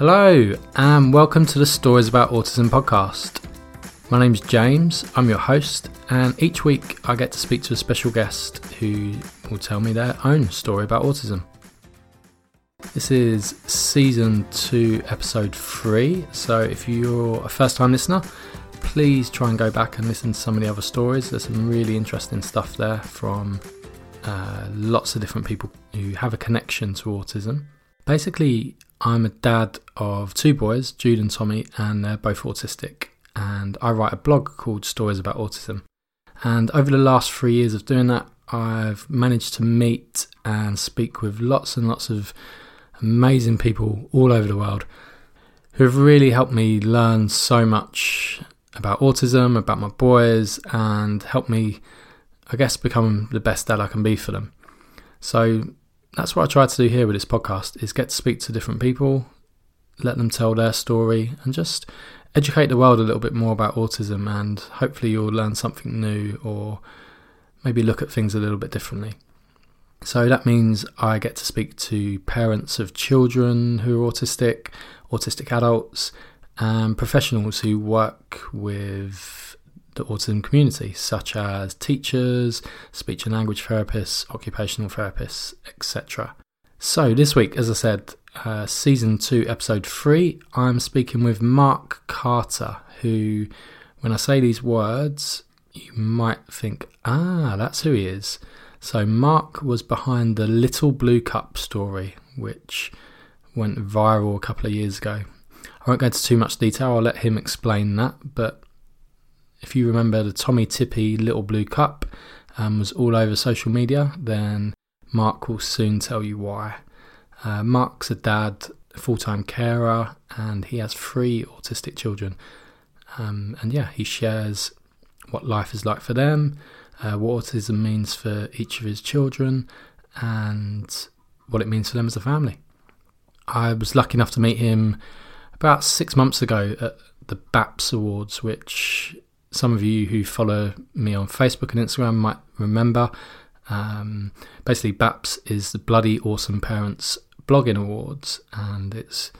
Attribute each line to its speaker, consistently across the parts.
Speaker 1: Hello, and welcome to the Stories About Autism podcast. My name's James, I'm your host, and each week I get to speak to a special guest who will tell me their own story about autism. This is season 2, episode 3, so if you're a first time listener, please try and go back and listen to some of the other stories. There's some really interesting stuff there from uh, lots of different people who have a connection to autism. Basically, I'm a dad of two boys, Jude and Tommy, and they're both autistic. And I write a blog called Stories About Autism. And over the last three years of doing that, I've managed to meet and speak with lots and lots of amazing people all over the world who have really helped me learn so much about autism, about my boys, and helped me, I guess, become the best dad I can be for them. So that's what I try to do here with this podcast is get to speak to different people, let them tell their story, and just educate the world a little bit more about autism. And hopefully, you'll learn something new or maybe look at things a little bit differently. So that means I get to speak to parents of children who are autistic, autistic adults, and professionals who work with the autism community, such as teachers, speech and language therapists, occupational therapists, etc. So, this week, as I said, uh, season 2, episode 3, I'm speaking with Mark Carter, who, when I say these words, you might think, ah, that's who he is. So, Mark was behind the Little Blue Cup story, which went viral a couple of years ago. I won't go into too much detail, I'll let him explain that, but if you remember the Tommee Tippee Little Blue Cup um, was all over social media, then Mark will soon tell you why. Uh, Mark's a dad, full time carer, and he has three autistic children. Um, and yeah, he shares what life is like for them, uh, what autism means for each of his children, and what it means for them as a family. I was lucky enough to meet him about six months ago at the BAPS Awards, which some of you who follow me on Facebook and Instagram might remember. Um, basically, BAPS is the Bloody Awesome Parents Blogging Awards, and it's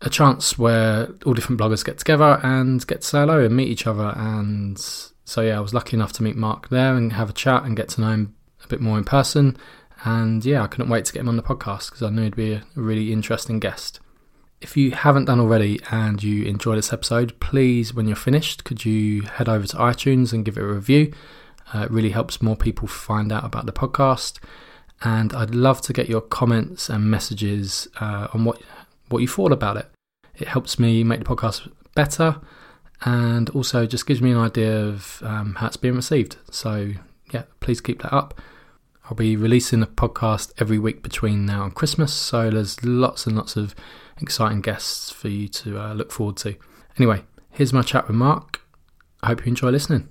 Speaker 1: a chance where all different bloggers get together and get to say hello and meet each other. And so, yeah, I was lucky enough to meet Mark there and have a chat and get to know him a bit more in person. And yeah, I couldn't wait to get him on the podcast because I knew he'd be a really interesting guest. If you haven't done already and you enjoy this episode, please, when you're finished, could you head over to iTunes and give it a review? Uh, it really helps more people find out about the podcast. And I'd love to get your comments and messages uh, on what what you thought about it. It helps me make the podcast better, and also just gives me an idea of um, how it's being received. So yeah, please keep that up. I'll be releasing a podcast every week between now and Christmas, so there's lots and lots of exciting guests for you to uh, look forward to. Anyway, here's my chat with Mark. I hope you enjoy listening.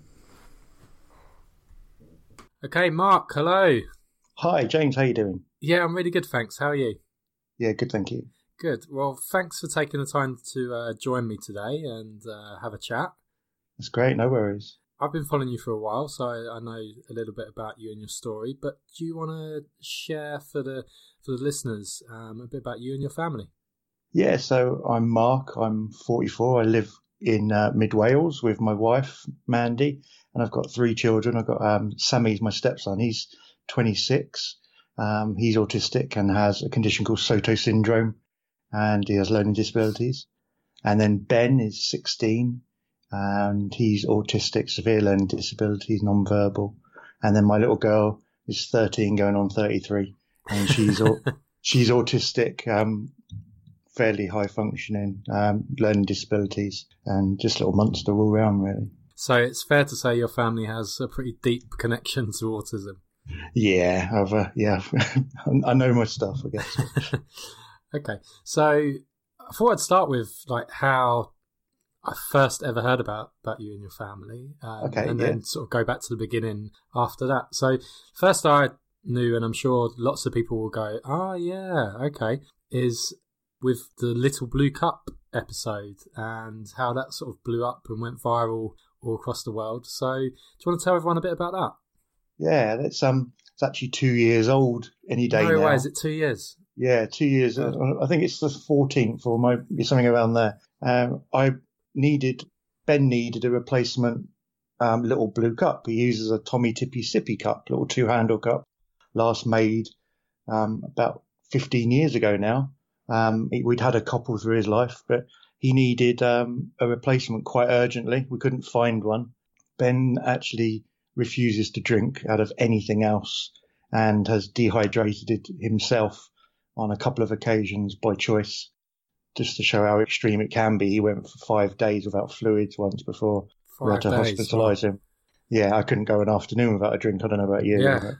Speaker 1: Okay, Mark, hello.
Speaker 2: Hi, James. How you doing?
Speaker 1: Yeah, I'm really good, thanks. How are you?
Speaker 2: Yeah, good, thank you.
Speaker 1: Good. Well, thanks for taking the time to uh, join me today and uh, have a chat.
Speaker 2: That's great. No worries.
Speaker 1: I've been following you for a while, so I, I know a little bit about you and your story. But do you want to share for the for the listeners um, a bit about you and your family?
Speaker 2: Yeah, so I'm Mark. I'm 44. I live in uh, mid Wales with my wife Mandy, and I've got three children. I've got um, Sammy's my stepson. He's 26. Um, he's autistic and has a condition called Soto syndrome, and he has learning disabilities. And then Ben is 16, and he's autistic, severe learning disabilities, non-verbal. And then my little girl is 13, going on 33, and she's she's autistic, um, fairly high functioning, um, learning disabilities, and just a little monster all round, really.
Speaker 1: So it's fair to say your family has a pretty deep connection to autism.
Speaker 2: Yeah, I've, uh, yeah, I know my stuff, I guess.
Speaker 1: okay, so I thought I'd start with like how I first ever heard about about you and your family, um,
Speaker 2: okay,
Speaker 1: and
Speaker 2: yeah.
Speaker 1: then sort of go back to the beginning after that. So first, I knew, and I'm sure lots of people will go, "Ah, oh, yeah, okay," is with the Little Blue Cup episode and how that sort of blew up and went viral all across the world. So, do you want to tell everyone a bit about that?
Speaker 2: Yeah, that's um, it's actually two years old any day
Speaker 1: no
Speaker 2: now.
Speaker 1: way, is it two years?
Speaker 2: Yeah, two years. Uh, I think it's the 14th or maybe something around there. Um, I needed, Ben needed a replacement um, little blue cup. He uses a Tommee Tippee sippy cup, little two handle cup, last made um, about 15 years ago now. Um, we'd had a couple through his life, but he needed um, a replacement quite urgently. We couldn't find one. Ben actually refuses to drink out of anything else and has dehydrated himself on a couple of occasions by choice, just to show how extreme it can be. He went for five days without fluids once before five we had to hospitalise him. Yeah, I couldn't go an afternoon without a drink. I don't know about you.
Speaker 1: Yeah.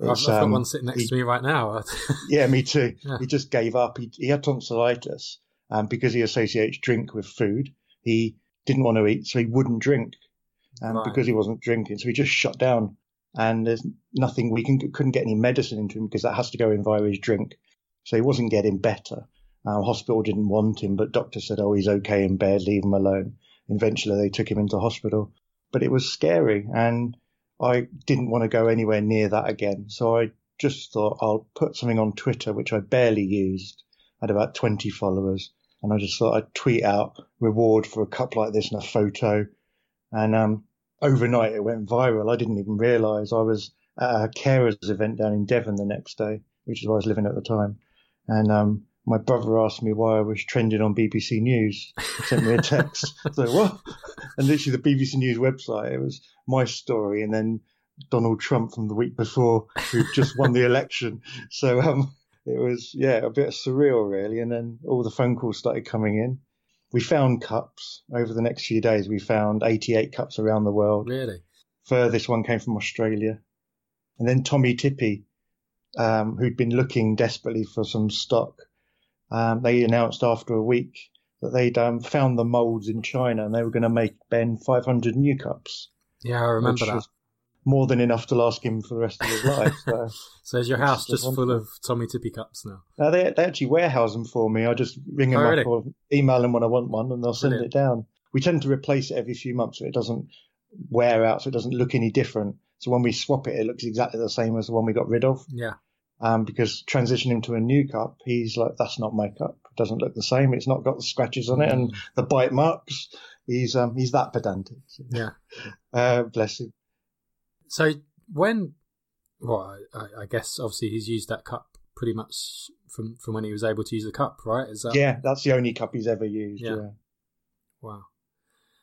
Speaker 1: I've, I've got um, one sitting next he, to me right now.
Speaker 2: yeah, me too. Yeah. He just gave up. He, he had tonsillitis um, because he associates drink with food. He didn't want to eat, so he wouldn't drink. And right. because he wasn't drinking, so he just shut down. And there's nothing we can, couldn't get any medicine into him because that has to go in via his drink. So he wasn't getting better. Uh, hospital didn't want him, but doctor said, "Oh, he's okay in bed. Leave him alone." Eventually, they took him into hospital, but it was scary, and I didn't want to go anywhere near that again. So I just thought I'll put something on Twitter, which I barely used. I had about 20 followers, and I just thought I'd tweet out reward for a cup like this and a photo. And um, overnight, it went viral. I didn't even realise I was at a carers event down in Devon the next day, which is where I was living at the time. And um, my brother asked me why I was trending on BBC News. Sent me a text. so what? And literally the BBC News website, it was my story, and then Donald Trump from the week before, who just won the election. So um, it was yeah a bit surreal really. And then all the phone calls started coming in. We found cups over the next few days. We found 88 cups around the world.
Speaker 1: Really?
Speaker 2: Furthest one came from Australia. And then Tommee Tippee, um, who'd been looking desperately for some stock, um, they announced after a week that they'd um, found the molds in China and they were going to make Ben 500 new cups.
Speaker 1: Yeah, I remember that.
Speaker 2: More than enough to last him for the rest of his life. So,
Speaker 1: so is your house just full of Tommee Tippee cups now?
Speaker 2: Uh, they, they actually warehouse them for me. I just ring them oh, really? up or email them when I want one and they'll send Brilliant. it down. We tend to replace it every few months so it doesn't wear out, so it doesn't look any different. So when we swap it, it looks exactly the same as the one we got rid of.
Speaker 1: Yeah
Speaker 2: um, because transitioning to a new cup, he's like, that's not my cup. Doesn't look the same. It's not got the scratches on it and the bite marks. He's um, he's that pedantic.
Speaker 1: Yeah.
Speaker 2: Uh, bless him.
Speaker 1: So when, well, I, I, guess obviously he's used that cup pretty much from from when he was able to use the cup, right? Is that?
Speaker 2: Yeah, that's the only cup he's ever used. Yeah. yeah.
Speaker 1: Wow.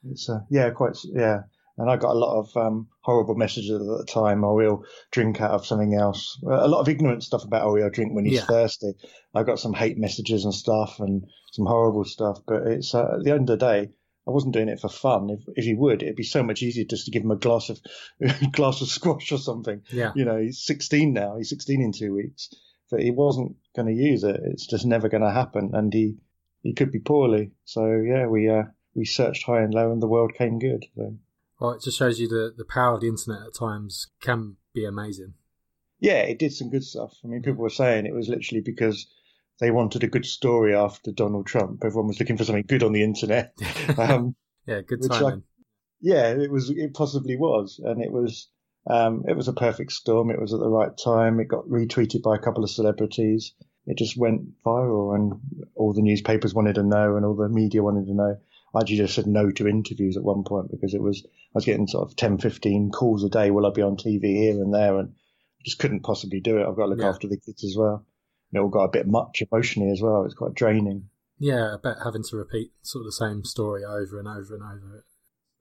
Speaker 2: It's uh, yeah, quite yeah. And I got a lot of um, horrible messages at the time. Oh, he'll drink out of something else. A lot of ignorant stuff about oh, he'll drink when he's yeah. thirsty. I got some hate messages and stuff, and some horrible stuff. But it's uh, at the end of the day, I wasn't doing it for fun. If if he would, it'd be so much easier just to give him a glass of glass of squash or something.
Speaker 1: Yeah.
Speaker 2: You know, he's 16 now. He's 16 in two weeks. But he wasn't going to use it. It's just never going to happen, and he he could be poorly. So yeah, we uh, we searched high and low, and the world came good. So.
Speaker 1: Well, it just shows you the, the power of the internet at times can be amazing.
Speaker 2: Yeah, it did some good stuff. I mean, people were saying it was literally because they wanted a good story after Donald Trump. Everyone was looking for something good on the internet.
Speaker 1: Um, yeah, good timing.
Speaker 2: yeah, it was. It possibly was, and it was. Um, it was a perfect storm. It was at the right time. It got retweeted by a couple of celebrities. It just went viral, and all the newspapers wanted to know, and all the media wanted to know. I actually just said no to interviews at one point because it was I was getting sort of 10, 15 calls a day. Will I be on TV here and there? And I just couldn't possibly do it. I've got to look yeah. after the kids as well. And it all got a bit much emotionally as well. It's quite draining.
Speaker 1: Yeah, I bet having to repeat sort of the same story over and over and over.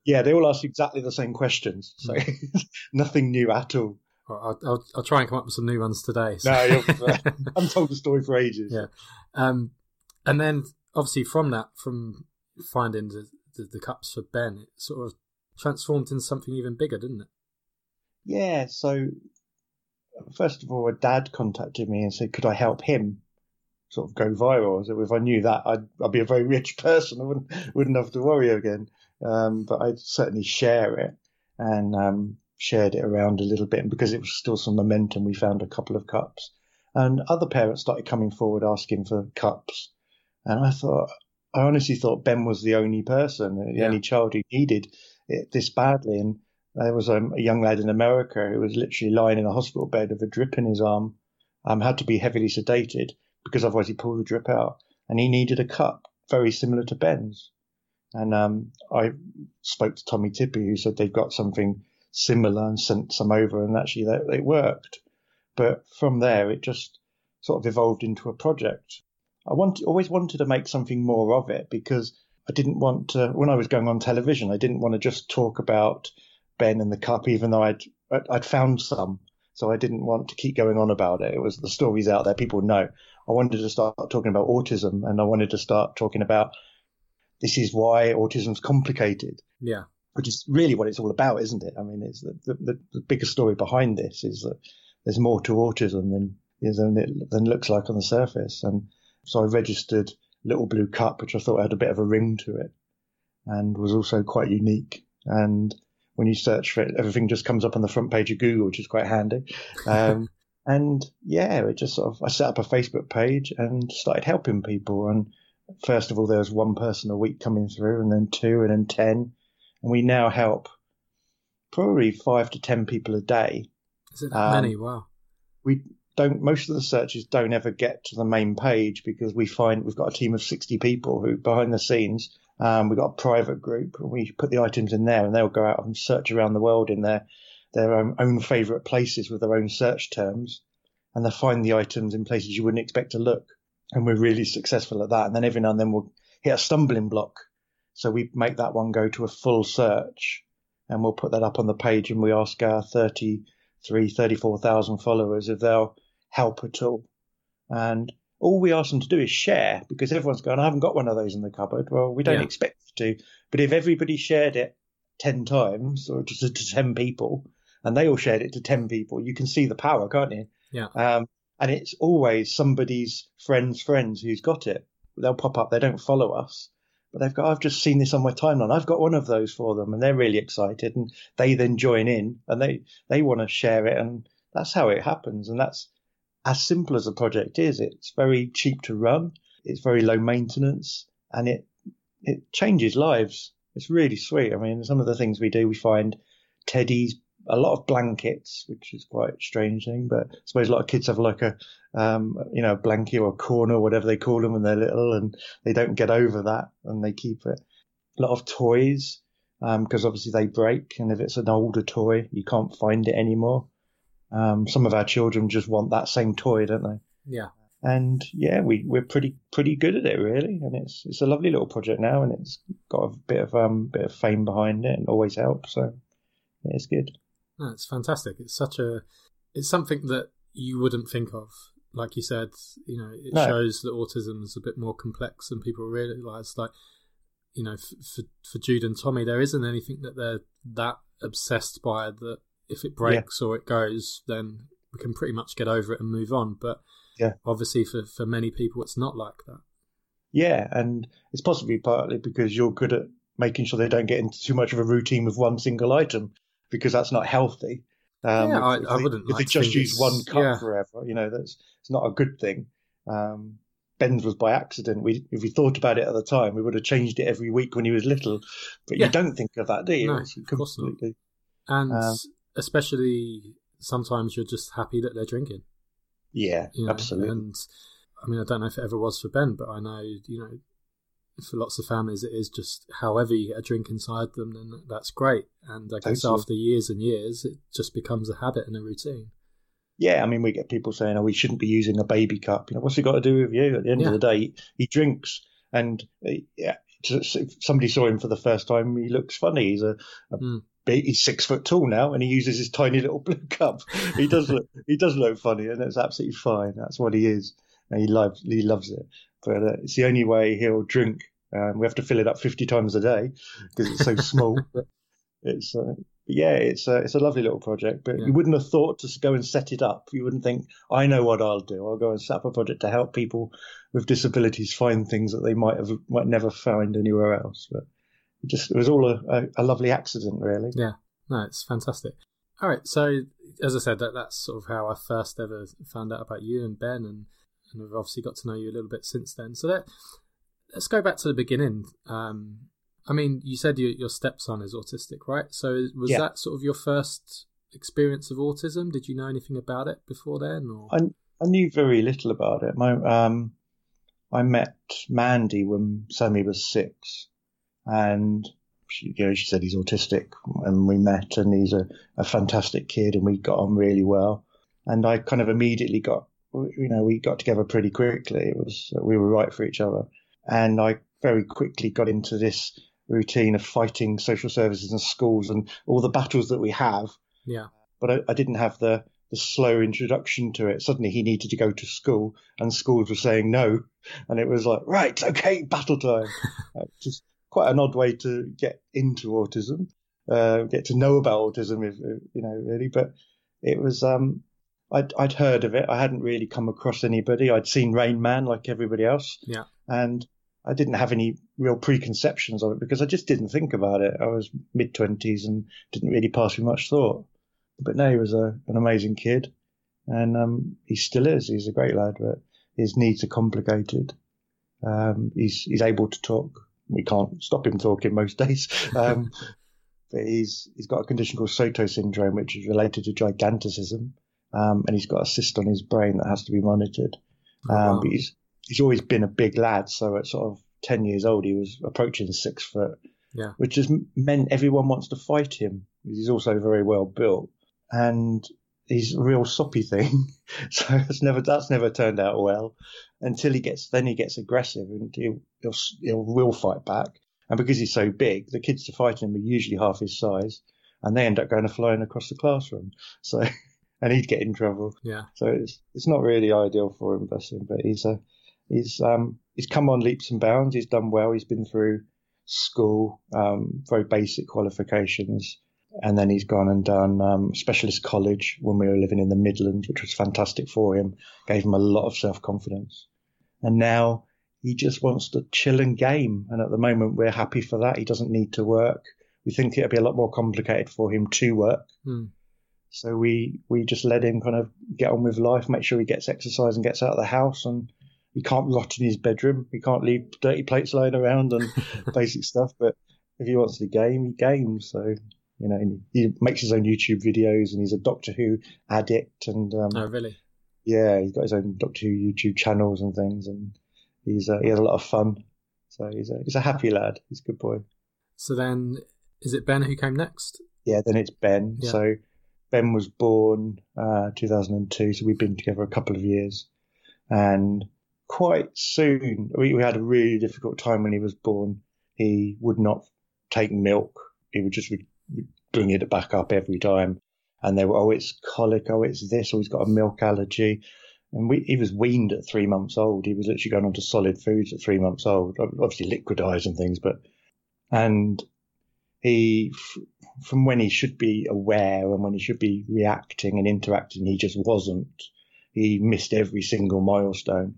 Speaker 2: Yeah, they all ask exactly the same questions, so mm. nothing new at all.
Speaker 1: I'll, I'll, I'll, try and come up with some new ones today.
Speaker 2: So. No, I've told the story for ages.
Speaker 1: Yeah, um, and then obviously from that, from finding the, the, the cups for Ben, it sort of transformed into something even bigger, didn't it?
Speaker 2: Yeah. So first of all, a dad contacted me and said, could I help him sort of go viral? So if I knew that, I'd, I'd be a very rich person. I wouldn't, wouldn't have to worry again. Um, but I'd certainly share it and um, shared it around a little bit. And because it was still some momentum, we found a couple of cups. And other parents started coming forward asking for cups. And I thought, I honestly thought Ben was the only person, the yeah. only child who needed it this badly. And there was a, a, young lad in America who was literally lying in a hospital bed with a drip in his arm, um, had to be heavily sedated because otherwise he pulled the drip out. And he needed a cup very similar to Ben's. And um, I spoke to Tommee Tippee, who said they've got something similar and sent some over, and actually it worked. But from there, it just sort of evolved into a project. I want, always wanted to make something more of it because I didn't want to, when I was going on television, I didn't want to just talk about Ben and the cup, even though I'd, I'd found some. So I didn't want to keep going on about it. It was the stories out there, people know. I wanted to start talking about autism and I wanted to start talking about this is why autism's complicated.
Speaker 1: Yeah.
Speaker 2: Which is really what it's all about, isn't it? I mean, it's the, the, the bigger story behind this is that there's more to autism than, than it than looks like on the surface. And so I registered Little Blue Cup, which I thought had a bit of a ring to it and was also quite unique. And when you search for it, everything just comes up on the front page of Google, which is quite handy. Um, and yeah, it just sort of, I set up a Facebook page and started helping people. And first of all, there was one person a week coming through, and then two, and then 10. And we now help probably five to 10 people a day.
Speaker 1: Is it that um, many? Wow.
Speaker 2: We don't, most of the searches don't ever get to the main page because we find we've got a team of 60 people who behind the scenes, um, we've got a private group and we put the items in there and they'll go out and search around the world in their, their own, own favorite places with their own search terms and they'll find the items in places you wouldn't expect to look and we're really successful at that. And then every now and then we'll hit a stumbling block. So we make that one go to a full search and we'll put that up on the page and we ask our 33, 34,000 followers if they'll help at all. And all we ask them to do is share because everyone's going, I haven't got one of those in the cupboard. Well, we don't yeah. expect to, but if everybody shared it 10 times or to, to 10 people and they all shared it to 10 people, you can see the power, can't you?
Speaker 1: Yeah.
Speaker 2: Um, and it's always somebody's friend's friends who's got it. They'll pop up. They don't follow us, but they've got. I've just seen this on my timeline. I've got one of those for them, and they're really excited, and they then join in, and they they want to share it, and that's how it happens. And that's as simple as the project is. It's very cheap to run. It's very low maintenance, and it it changes lives. It's really sweet. I mean, some of the things we do, we find teddies, a lot of blankets, which is quite a strange thing. But I suppose a lot of kids have like a, um, you know, a blanket or a corner, whatever they call them when they're little, and they don't get over that and they keep it. A lot of toys, because um, obviously they break, and if it's an older toy, you can't find it anymore. Um, some of our children just want that same toy, don't they?
Speaker 1: Yeah.
Speaker 2: And yeah, we we're pretty pretty good at it really, and it's it's a lovely little project now, and it's got a bit of um bit of fame behind it, and always helps. So yeah, it's good.
Speaker 1: No, it's fantastic. It's such a, it's something that you wouldn't think of. Like you said, you know, it no. shows that autism is a bit more complex than people realise. Like, you know, for for Jude and Tommy, there isn't anything that they're that obsessed by that if it breaks yeah. or it goes, then we can pretty much get over it and move on. But
Speaker 2: yeah,
Speaker 1: obviously for for many people, it's not like that.
Speaker 2: Yeah, and it's possibly partly because you're good at making sure they don't get into too much of a routine with one single item because that's not healthy.
Speaker 1: Um, yeah, I, I, wouldn't.
Speaker 2: If like they just use one cup yeah. forever, you know, that's it's not a good thing. Um, Ben's was by accident. We, if we thought about it at the time, we would have changed it every week when he was little. But yeah. you don't think of that, do you?
Speaker 1: No, completely. And um, especially sometimes you're just happy that they're drinking.
Speaker 2: Yeah, you know? absolutely.
Speaker 1: And I mean, I don't know if it ever was for Ben, but I know you know for lots of families, it is just however you get a drink inside them, then that's great. And I guess after years and years, it just becomes a habit and a routine.
Speaker 2: Yeah, I mean, we get people saying, "Oh, we shouldn't be using a baby cup." You know, what's it got to do with you? At the end yeah. of the day, he, he drinks, and uh, yeah, if somebody saw him for the first time, he looks funny. He's a, a mm. He's six foot tall now, and he uses his tiny little blue cup. He does look, he does look funny, and it's absolutely fine. That's what he is, and he loves, he loves it but uh, it's the only way he'll drink. Um, we have to fill it up 50 times a day because it's so small. but it's uh, yeah, it's a, it's a lovely little project, but yeah. you wouldn't have thought to go and set it up. You wouldn't think, I know what I'll do. I'll go and set up a project to help people with disabilities find things that they might have might never find anywhere else. But just it was all a, a, lovely accident, really.
Speaker 1: Yeah, no, it's fantastic. All right, so as I said, that that's sort of how I first ever found out about you and Ben, and and I've obviously got to know you a little bit since then. So that let's go back to the beginning. Um, I mean, you said your, your stepson is autistic, right? So was yeah. that sort of your first experience of autism? Did you know anything about it before then? Or?
Speaker 2: I, I knew very little about it. My um, I met Mandy when Sammy was six, and she, you know, she said he's autistic, and we met, and he's a, a fantastic kid, and we got on really well. And I kind of immediately got, you know, we got together pretty quickly. It was we were right for each other, and I very quickly got into this routine of fighting social services and schools and all the battles that we have.
Speaker 1: Yeah.
Speaker 2: But I, I didn't have the the slow introduction to it. Suddenly he needed to go to school, and schools were saying no, and it was like, right, okay, battle time. just quite an odd way to get into autism, uh, get to know about autism, if, you know, really. But it was, um, I'd, I'd heard of it. I hadn't really come across anybody. I'd seen Rain Man like everybody else.
Speaker 1: Yeah.
Speaker 2: And I didn't have any real preconceptions of it because I just didn't think about it. I was mid twenties and didn't really pass me much thought. But no, he was a, an amazing kid, and um, he still is. He's a great lad, but his needs are complicated. Um, he's he's able to talk. We can't stop him talking most days. Um, but he's he's got a condition called Soto syndrome, which is related to gigantism, um, and he's got a cyst on his brain that has to be monitored.
Speaker 1: Oh, wow.
Speaker 2: But he's he's always been a big lad, so at sort of ten years old, he was approaching six foot,
Speaker 1: Yeah.
Speaker 2: which has meant everyone wants to fight him. He's also very well built, and he's a real soppy thing. so that's never that's never turned out well until he gets then he gets aggressive and he'll he'll, he'll will fight back. And because he's so big, the kids to fight him are usually half his size, and they end up going flying across the classroom. So and he'd get in trouble.
Speaker 1: Yeah.
Speaker 2: So it's it's not really ideal for him, bless him. But he's a he's um he's come on leaps and bounds. He's done well. He's been through school, um, very basic qualifications, and then he's gone and done um, specialist college when we were living in the Midlands, which was fantastic for him. Gave him a lot of self confidence, and now he just wants to chill and game. And at the moment, we're happy for that. He doesn't need to work. We think it'll be a lot more complicated for him to work.
Speaker 1: Hmm.
Speaker 2: So we, we just let him kind of get on with life, make sure he gets exercise and gets out of the house. And he can't rot in his bedroom. He can't leave dirty plates lying around and basic stuff. But if he wants to game, he games. So, you know, and he makes his own YouTube videos and he's a Doctor Who addict. And um,
Speaker 1: Oh, really?
Speaker 2: yeah, he's got his own Doctor Who YouTube channels and things. And he's uh, he has a lot of fun. So he's a, he's a happy lad. He's a good boy.
Speaker 1: So then, is it Ben who came next?
Speaker 2: Yeah, then it's Ben.
Speaker 1: Yeah.
Speaker 2: So Ben was born uh, 2002, so we've been together a couple of years, and quite soon we, we had a really difficult time when he was born. He would not take milk. He would just re- bring it back up every time, and they were oh it's colic, oh it's this, oh, he's got a milk allergy. And we, he was weaned at three months old. He was literally going on to solid foods at three months old, obviously liquidized and things, but and he from when he should be aware and when he should be reacting and interacting, he just wasn't. He missed every single milestone.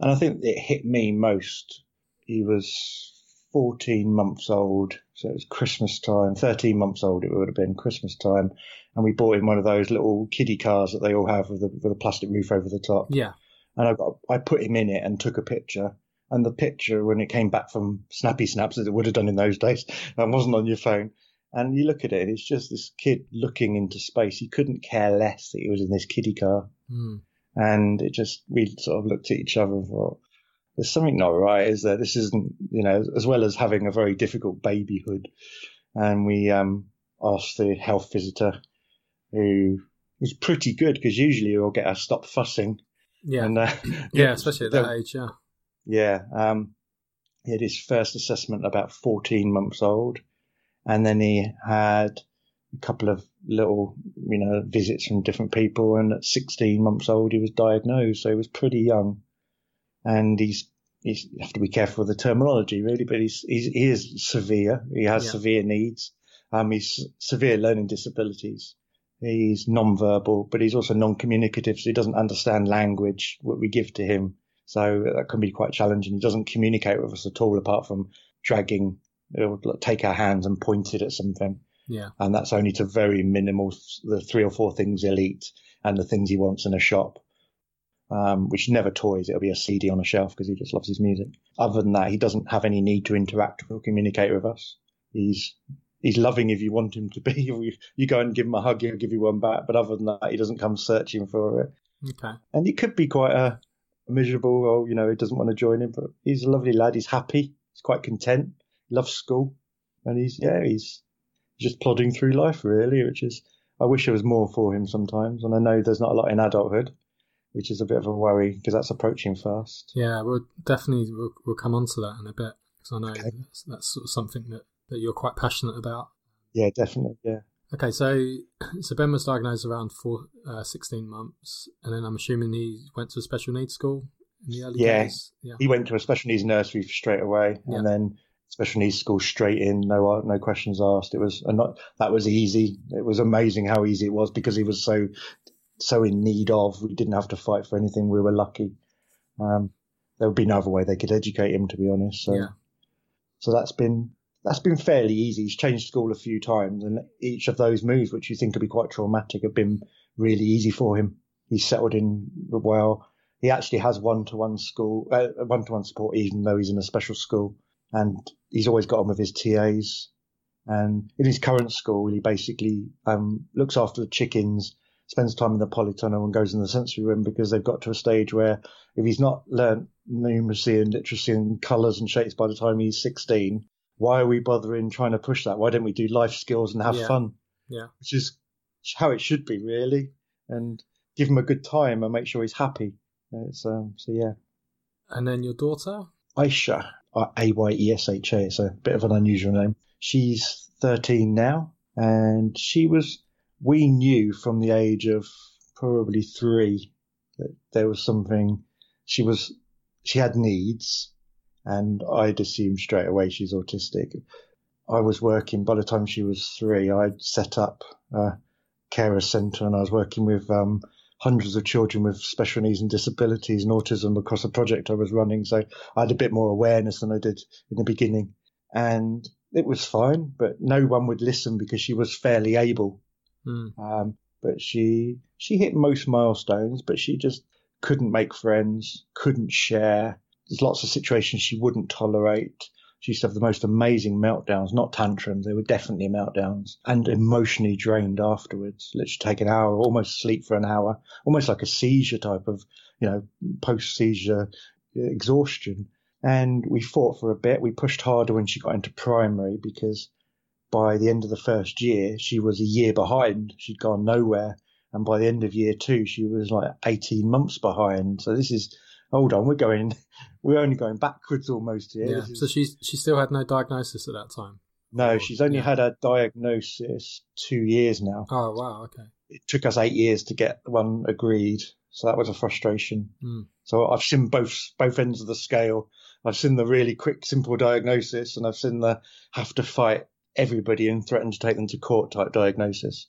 Speaker 2: And I think it hit me most. He was 14 months old, so it was Christmas time, 13 months old it would have been Christmas time. And we bought him one of those little kiddie cars that they all have with a, with a plastic roof over the top
Speaker 1: Yeah.
Speaker 2: and I got I put him in it and took a picture. And the picture, when it came back from Snappy Snaps, as it would have done in those days, and wasn't on your phone. And you look at it, it's just this kid looking into space. He couldn't care less that he was in this kiddie car.
Speaker 1: Hmm.
Speaker 2: And it just, we sort of looked at each other and thought, there's something not right, is there? This isn't, you know, as well as having a very difficult babyhood. And we um, asked the health visitor, who was pretty good, because usually he'll get a stop fussing.
Speaker 1: Yeah.
Speaker 2: And, uh,
Speaker 1: yeah, especially at that
Speaker 2: the-
Speaker 1: age. Yeah.
Speaker 2: yeah, um, he had his first assessment about 14 months old, and then he had a couple of little, you know, visits from different people. And at 16 months old, he was diagnosed, so he was pretty young. And he's, he's you have to be careful with the terminology, really, but he's, he's he is severe. He has
Speaker 1: Yeah.
Speaker 2: severe needs. Um, he's severe learning disabilities. He's non-verbal, but he's also non-communicative, so he doesn't understand language what we give to him. So that can be quite challenging. He doesn't communicate with us at all, apart from dragging, he'll take our hands and point it at something.
Speaker 1: Yeah.
Speaker 2: And that's only to very minimal, the three or four things he'll eat and the things he wants in a shop, um, which never toys. It'll be a CD on a shelf because he just loves his music. Other than that, he doesn't have any need to interact or communicate with us. He's he's loving if you want him to be. You- go and give him a hug, he'll give you one back. But other than that, he doesn't come searching for it.
Speaker 1: Okay.
Speaker 2: And he could be quite a miserable, or you know, he doesn't want to join him, but he's a lovely lad. He's happy. He's quite content. He loves school, and he's yeah, he's just plodding through life really, which is. I wish there was more for him sometimes, and I know there's not a lot in adulthood, which is a bit of a worry because that's approaching fast.
Speaker 1: Yeah, we'll definitely we'll, we'll come on to that in a bit because I know okay. that's, that's sort of something that, that you're quite passionate about.
Speaker 2: Yeah, definitely. Yeah.
Speaker 1: Okay, so so Ben was diagnosed around four, uh, 16 months, and then I'm assuming he went to a special needs school in the early
Speaker 2: yeah,
Speaker 1: days. Yeah,
Speaker 2: he went to a special needs nursery straight away, yeah. and then special needs school straight in, no no questions asked. It was not that was easy. It was amazing how easy it was because he was so so in need of. We didn't have to fight for anything. We were lucky. Um, there would be no other way they could educate him, to be honest. So,
Speaker 1: yeah.
Speaker 2: so that's been that's been fairly easy. He's changed school a few times, and each of those moves, which you think could be quite traumatic, have been really easy for him. He's settled in well. He actually has one-to-one school, uh, one-to-one support, even though he's in a special school, and he's always got on with his TAs. And in his current school, he basically um, looks after the chickens, spends time in the polytunnel, and goes in the sensory room because they've got to a stage where if he's not learnt numeracy and literacy and colours and shapes by the time he's 16, why are we bothering trying to push that? Why don't we do life skills and have
Speaker 1: yeah.
Speaker 2: fun?
Speaker 1: Yeah.
Speaker 2: Which is how it should be, really. And give him a good time and make sure he's happy. So, um, so yeah.
Speaker 1: And then your daughter?
Speaker 2: Ayesha, A Y E S H A. It's a bit of an unusual name. She's 13 now, and she was. We knew from the age of probably three that there was something. She was. She had needs, and I'd assumed straight away she's autistic. I was working by the time she was three. I'd set up a carer centre, and I was working with um, hundreds of children with special needs and disabilities and autism across a project I was running. So I had a bit more awareness than I did in the beginning. And it was fine, but no one would listen because she was fairly able.
Speaker 1: Mm.
Speaker 2: Um, but she she hit most milestones, but she just couldn't make friends, couldn't share. There's lots of situations she wouldn't tolerate. She used to have the most amazing meltdowns, not tantrums. They were definitely meltdowns and emotionally drained afterwards. Literally take an hour, almost sleep for an hour, almost like a seizure type of, you know, post seizure exhaustion. And we fought for a bit. We pushed harder when she got into primary because by the end of the first year, she was a year behind. She'd gone nowhere. And by the end of year two, she was like 18 months behind. So this is, hold on, we're going, we're only going backwards almost here.
Speaker 1: Yeah. So she she still had no diagnosis at that time.
Speaker 2: No, or, she's only yeah. had a diagnosis two years now.
Speaker 1: Oh wow, okay.
Speaker 2: It took us eight years to get one agreed, so that was a frustration.
Speaker 1: Mm.
Speaker 2: So I've seen both both ends of the scale. I've seen the really quick, simple diagnosis, and I've seen the have to fight everybody and threatened to take them to court type diagnosis.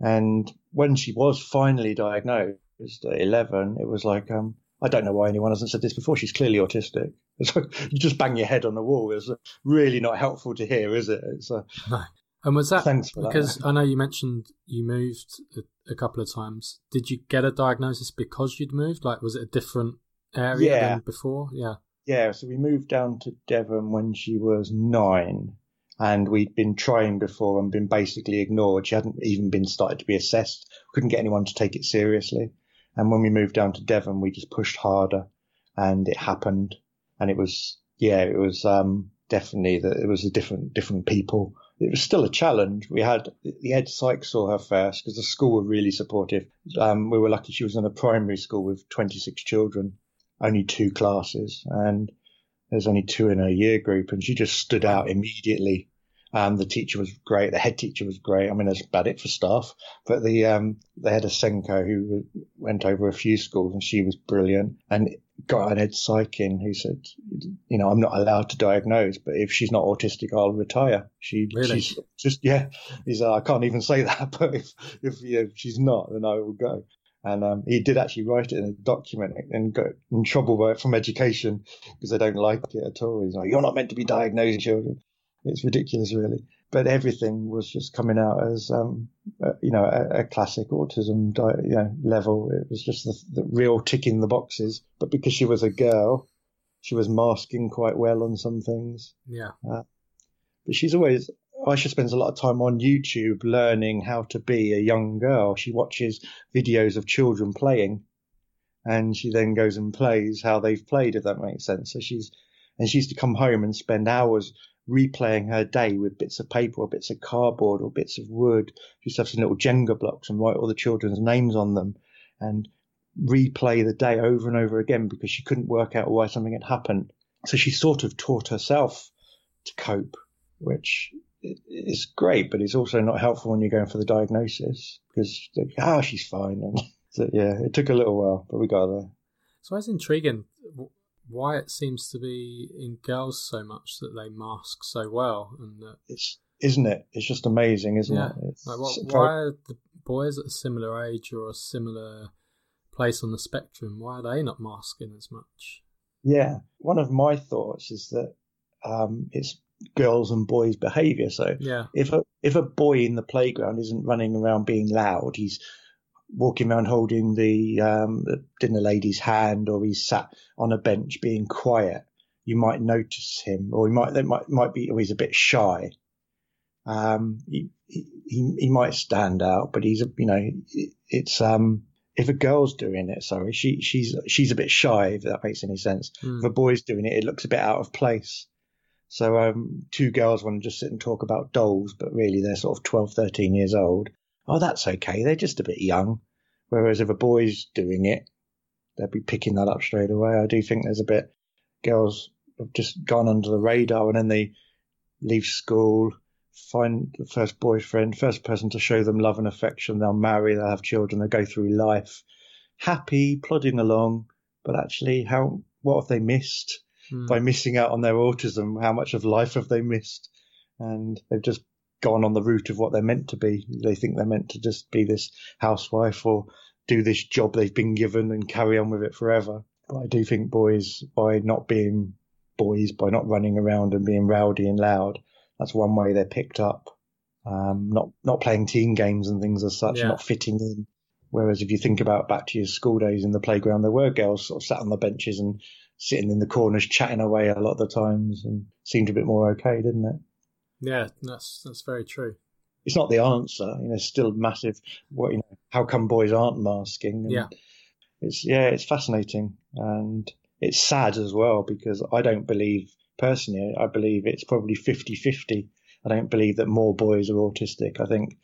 Speaker 2: And when she was finally diagnosed at 11, it was like, um, I don't know why anyone hasn't said this before. She's clearly autistic. It's like you just bang your head on the wall. It's really not helpful to hear, is it? It's
Speaker 1: a, no. And was that
Speaker 2: thanks for
Speaker 1: because
Speaker 2: that.
Speaker 1: I know you mentioned you moved a, a, couple of times. Did you get a diagnosis because you'd moved? Like, was it a different area
Speaker 2: yeah.
Speaker 1: than before? Yeah.
Speaker 2: Yeah. So we moved down to Devon when she was nine, and we'd been trying before and been basically ignored. She hadn't even been started to be assessed. Couldn't get anyone to take it seriously. And when we moved down to Devon, we just pushed harder, and it happened. And it was, yeah, it was um, definitely that it was a different, different people. It was still a challenge. We had the head psych saw her first because the school were really supportive. Um, we were lucky she was in a primary school with 26 children, only two classes, and there's only two in her year group, and she just stood out immediately. Um, the teacher was great. The head teacher was great. I mean, that's about it for staff. But the um, they had a SENCO who went over a few schools, and she was brilliant. And got an ed psych in who said, you know, I'm not allowed to diagnose, but if she's not autistic, I'll retire. She,
Speaker 1: really?
Speaker 2: she's just yeah. He's uh, I can't even say that, but if if, you know, if she's not, then I will go. And um, he did actually write it in a document and got in trouble from education because they don't like it at all. He's like, "You're not meant to be diagnosing children." It's ridiculous, really. But everything was just coming out as, um, uh, you know, a, a classic autism di- you know, level. It was just the, the real ticking the boxes. But because she was a girl, she was masking quite well on some things.
Speaker 1: Yeah.
Speaker 2: Uh, but she's always, Ayesha spends a lot of time on YouTube learning how to be a young girl. She watches videos of children playing and she then goes and plays how they've played, if that makes sense. So she's and she used to come home and spend hours replaying her day with bits of paper or bits of cardboard or bits of wood. She used to have some little Jenga blocks and write all the children's names on them and replay the day over and over again because she couldn't work out why something had happened. So she sort of taught herself to cope, which is great, but it's also not helpful when you're going for the diagnosis because, ah, oh, she's fine. And so, yeah, it took a little while, but we got there.
Speaker 1: So that's intriguing why it seems to be in girls so much that they mask so well, and that
Speaker 2: it's isn't it? It's just amazing, isn't
Speaker 1: yeah.
Speaker 2: it?
Speaker 1: Like, what, why are the boys at a similar age or a similar place on the spectrum? Why are they not masking as much?
Speaker 2: Yeah, one of my thoughts is that um, it's girls and boys' behaviour. So
Speaker 1: yeah.
Speaker 2: if a if a boy in the playground isn't running around being loud, he's walking around holding the, um, the dinner lady's hand, or he's sat on a bench being quiet. You might notice him, or he might might might be, or he's a bit shy. Um, he, he he might stand out, but he's a you know it's um if a girl's doing it, sorry, she she's she's a bit shy if that makes any sense. Mm. If a boy's doing it, it looks a bit out of place. So um, two girls want to just sit and talk about dolls, but really they're sort of 12, 13 years old. Oh, that's okay. They're just a bit young. Whereas if a boy's doing it, they'll be picking that up straight away. I do think there's a bit girls have just gone under the radar and then they leave school, find the first boyfriend, first person to show them love and affection. They'll marry, they'll have children, they'll go through life happy, plodding along. But actually, how what have they missed? mm. by missing out on their autism. How much of life have they missed? And they've just gone on the route of what they're meant to be. They think they're meant to just be this housewife or do this job they've been given and carry on with it forever. But I do think boys, by not being boys, by not running around and being rowdy and loud, that's one way they're picked up. Um, not not playing team games and things as such, yeah. not fitting in. Whereas if you think about back to your school days in the playground, there were girls sort of sat on the benches and sitting in the corners chatting away a lot of the times and seemed a bit more okay, didn't it?
Speaker 1: Yeah, that's that's very true.
Speaker 2: It's not the answer, you know. Still massive. What you know? How come boys aren't masking?
Speaker 1: And yeah,
Speaker 2: it's yeah, it's fascinating and it's sad as well because I don't believe personally. I believe it's probably 50-50. I don't believe that more boys are autistic. I think,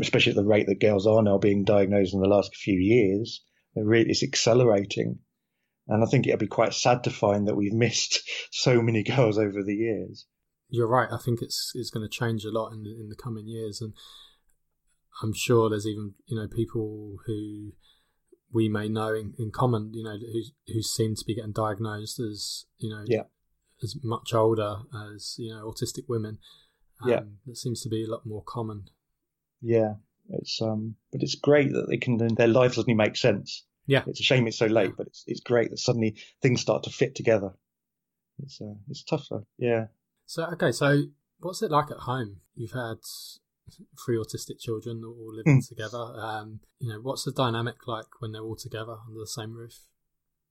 Speaker 2: especially at the rate that girls are now being diagnosed in the last few years, it's accelerating. And I think it'd be quite sad to find that we've missed so many girls over the years.
Speaker 1: You're right. I think it's it's going to change a lot in the, in the coming years, and I'm sure there's even you know people who we may know in, in common, you know, who who seem to be getting diagnosed as you know
Speaker 2: yeah.
Speaker 1: as much older as you know autistic women.
Speaker 2: Um, yeah,
Speaker 1: that seems to be a lot more common.
Speaker 2: Yeah, it's um, but it's great that they can. Their life suddenly make sense.
Speaker 1: Yeah,
Speaker 2: it's a shame it's so late, but it's it's great that suddenly things start to fit together. It's uh, it's tougher, yeah.
Speaker 1: So okay, so what's it like at home? You've had three autistic children all living mm. together. Um, you know, what's the dynamic like when they're all together under the same roof?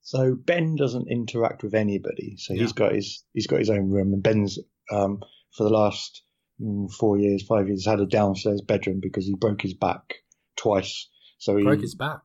Speaker 2: So Ben doesn't interact with anybody. So yeah. he's got his he's got his own room, and Ben's um, for the last mm, four years, five years, had a downstairs bedroom because he broke his back twice. So he
Speaker 1: broke his back.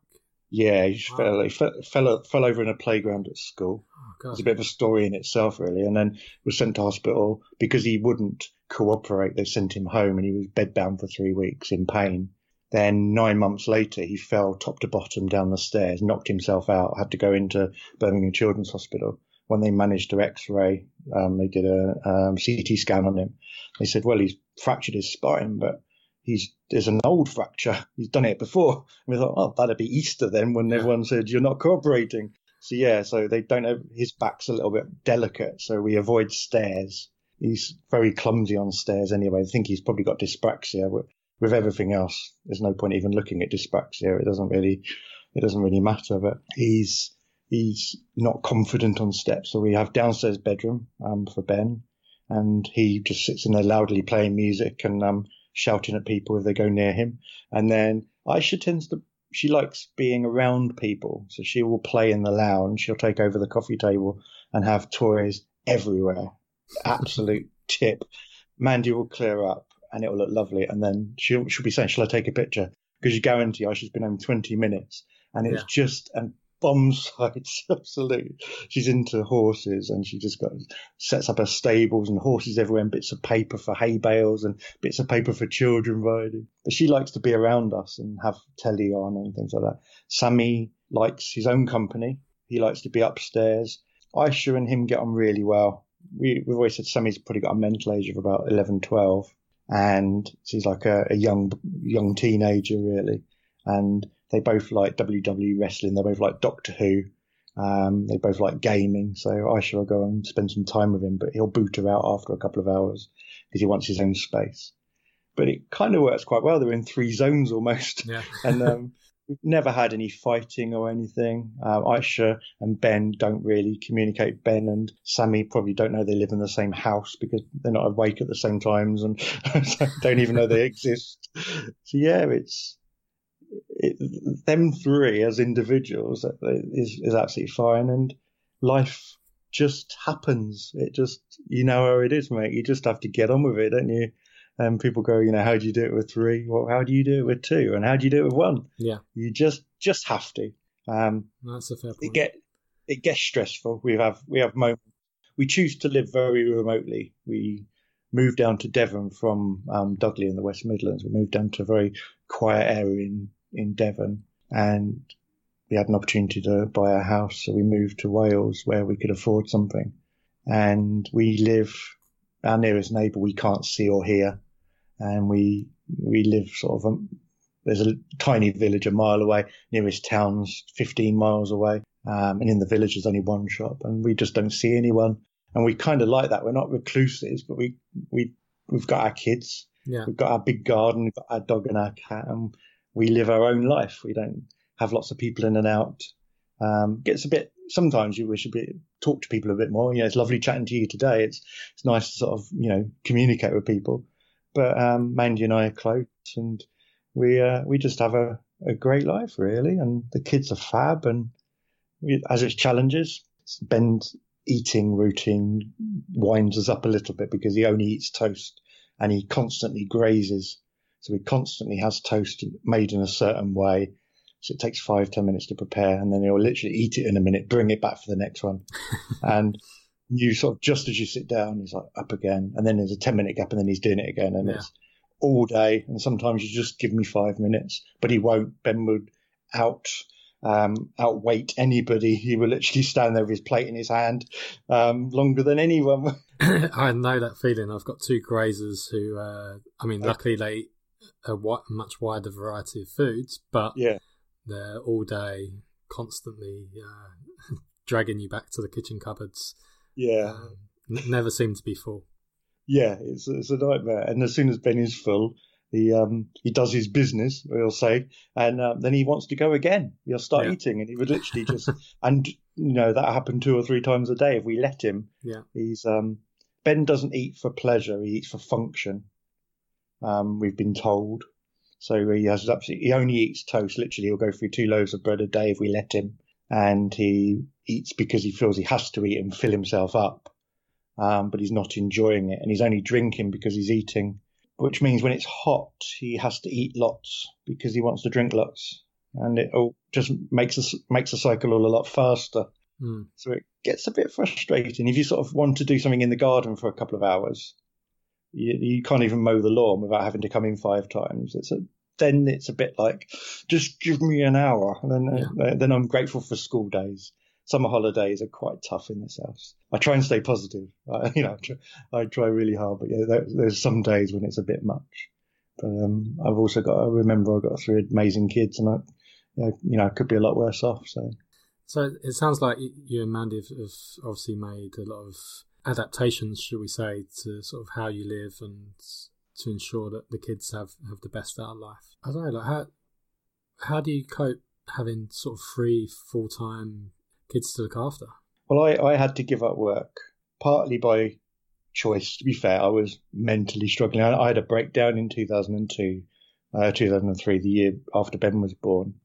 Speaker 2: Yeah, he wow. fell, he fell, fell, fell over in a playground at school.
Speaker 1: Oh,
Speaker 2: it's a bit of a story in itself, really. And then was sent to hospital because he wouldn't cooperate. They sent him home, and he was bedbound for three weeks in pain. Then nine months later, he fell top to bottom down the stairs, knocked himself out, had to go into Birmingham Children's Hospital. When they managed to X-ray, um, they did a um, CT scan on him. They said, well, he's fractured his spine, but he's there's an old fracture. He's done it before. And we thought, oh, that'd be Easter then when yeah. everyone said you're not cooperating. So yeah, so they don't have his back's a little bit delicate, so we avoid stairs. He's very clumsy on stairs anyway. I think he's probably got dyspraxia. With, with everything else, there's no point even looking at dyspraxia. It doesn't really, it doesn't really matter. But he's he's not confident on steps. So we have downstairs bedroom um, for Ben, and he just sits in there loudly playing music and um, shouting at people if they go near him. And then Ayesha tends to, she likes being around people. So she will play in the lounge. She'll take over the coffee table and have toys everywhere. Absolute tip. Mandy will clear up and it will look lovely. And then she'll, she'll be saying, shall I take a picture? Because you guarantee Ayesha's been home 20 minutes and it's yeah. just, and bomb sites, absolutely. She's into horses and she just got sets up her stables and horses everywhere and bits of paper for hay bales and bits of paper for children riding. But she likes to be around us and have telly on and things like that. Sammy likes his own company. He likes to be upstairs. Ayesha and him get on really well. We, we've always said Sammy's probably got a mental age of about 11, 12 and she's like a, a young, young teenager really. And they both like WWE wrestling. They both like Doctor Who. Um, they both like gaming. So Ayesha will go and spend some time with him, but he'll boot her out after a couple of hours because he wants his own space. But it kind of works quite well. They're in three zones almost.
Speaker 1: Yeah.
Speaker 2: and um, we've never had any fighting or anything. Um, Ayesha and Ben don't really communicate. Ben and Sammy probably don't know they live in the same house because they're not awake at the same times and don't even know they exist. So yeah, it's it, them three as individuals is, is absolutely fine. And life just happens. It just, you know how it is, mate. You just have to get on with it, don't you? And people go, you know, how do you do it with three? Well, how do you do it with two? And how do you do it with one?
Speaker 1: Yeah.
Speaker 2: You just, just have to. Um,
Speaker 1: That's a fair point.
Speaker 2: It get, it gets stressful. We have, we have moments. We choose to live very remotely. We moved down to Devon from um, Dudley in the West Midlands. We moved down to a very quiet area in in Devon, and we had an opportunity to buy a house, so we moved to Wales where we could afford something. And we live our nearest neighbour we can't see or hear, and we we live sort of um, there's a tiny village a mile away. Nearest town's 15 miles away, um, and in the village there's only one shop, and we just don't see anyone. And we kind of like that. We're not recluses, but we we we've got our kids.
Speaker 1: Yeah.
Speaker 2: We've got our big garden. We've got our dog and our cat, and we live our own life. We don't have lots of people in and out. Um, gets a bit. Sometimes you wish a bit talk to people a bit more. You know, it's lovely chatting to you today. It's it's nice to sort of you know communicate with people. But um, Mandy and I are close, and we uh, we just have a, a great life really. And the kids are fab, and as it's challenges, Ben's eating routine winds us up a little bit because he only eats toast and he constantly grazes so he constantly has toast made in a certain way. So it takes five, ten minutes to prepare, and then he'll literally eat it in a minute, bring it back for the next one. and you sort of, just as you sit down, he's like up again. And then there's a 10 minute gap, and then he's doing it again. And yeah. it's all day. And sometimes you just give me five minutes, but he won't. Ben would out um, outweight anybody. He will literally stand there with his plate in his hand um, longer than anyone.
Speaker 1: I know that feeling. I've got two grazers who, uh, I mean, luckily they a much wider variety of foods, but
Speaker 2: yeah.
Speaker 1: they're all day constantly uh, dragging you back to the kitchen cupboards.
Speaker 2: Yeah,
Speaker 1: um, n- never seem to be full.
Speaker 2: Yeah, it's it's a nightmare. And as soon as Ben is full, he um he does his business, we'll say, and uh, then he wants to go again. He'll start yeah. eating, and he would literally just and you know that happened two or three times a day if we let him.
Speaker 1: Yeah,
Speaker 2: he's um Ben doesn't eat for pleasure; he eats for function. Um, we've been told. So he has absolutely, he only eats toast. Literally, he'll go through two loaves of bread a day if we let him. And he eats because he feels he has to eat and fill himself up. Um, but he's not enjoying it. And he's only drinking because he's eating, which means when it's hot, he has to eat lots because he wants to drink lots. And it all just makes us makes the cycle all a lot faster.
Speaker 1: Mm.
Speaker 2: So it gets a bit frustrating. If you sort of want to do something in the garden for a couple of hours, you, you can't even mow the lawn without having to come in five times. It's a then it's a bit like just give me an hour, and then yeah. uh, then I'm grateful for school days. Summer holidays are quite tough in this house. I try and stay positive. I, you know, I try, I try, really hard, but yeah, there, there's some days when it's a bit much. But um, I've also got to remember I've got three amazing kids, and I, you know, I could be a lot worse off. So,
Speaker 1: so it sounds like you and Mandy have, have obviously made a lot of adaptations, should we say, to sort of how you live and to ensure that the kids have, have the best out of life. I don't know, like how how do you cope having sort of three full time kids to look after?
Speaker 2: Well, I, I had to give up work partly by choice. To be fair, I was mentally struggling. I, I had a breakdown in 2002, uh, 2003, the year after Ben was born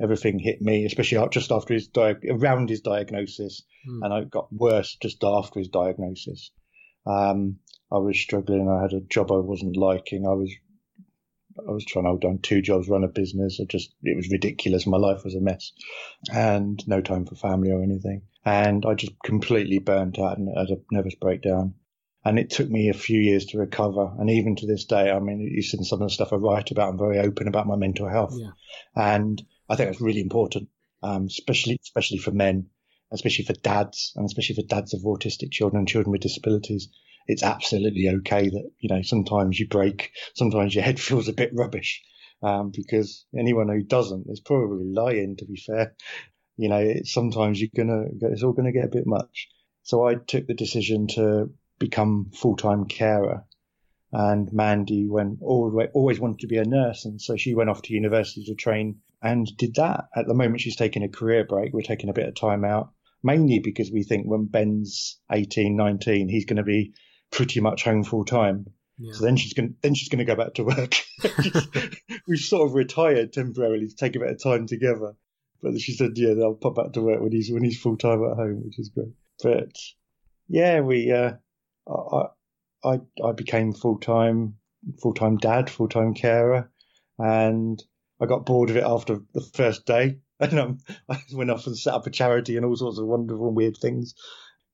Speaker 2: everything hit me, especially just after his around his diagnosis, mm. and it got worse just after his diagnosis. Um, I was struggling. I had a job I wasn't liking. I was I was trying to hold down two jobs, run a business. I just, it was ridiculous. My life was a mess and no time for family or anything. And I just completely burnt out and had a nervous breakdown. And it took me a few years to recover. And even to this day, I mean, you see some of the stuff I write about, I'm very open about my mental health.
Speaker 1: Yeah.
Speaker 2: And I think that's really important, um, especially, especially for men, especially for dads, and especially for dads of autistic children and children with disabilities. It's absolutely okay that, you know, sometimes you break, sometimes your head feels a bit rubbish. Um, because anyone who doesn't is probably lying, to be fair. You know, sometimes you're gonna, it's all gonna get a bit much. So I took the decision to become full-time carer. And Mandy went always, always wanted to be a nurse, and so she went off to university to train and did that. At the moment, she's taking a career break. We're taking a bit of time out, mainly because we think when Ben's 18, 19, he's going to be pretty much home full time. Yeah. So then she's going then she's going to go back to work. We've sort of retired temporarily to take a bit of time together. But she said, yeah, they'll pop back to work when he's when he's full time at home, which is great. But yeah, we uh, I, I, I became full time, full time dad, full time carer, and I got bored of it after the first day. And um, I went off and set up a charity and all sorts of wonderful and weird things.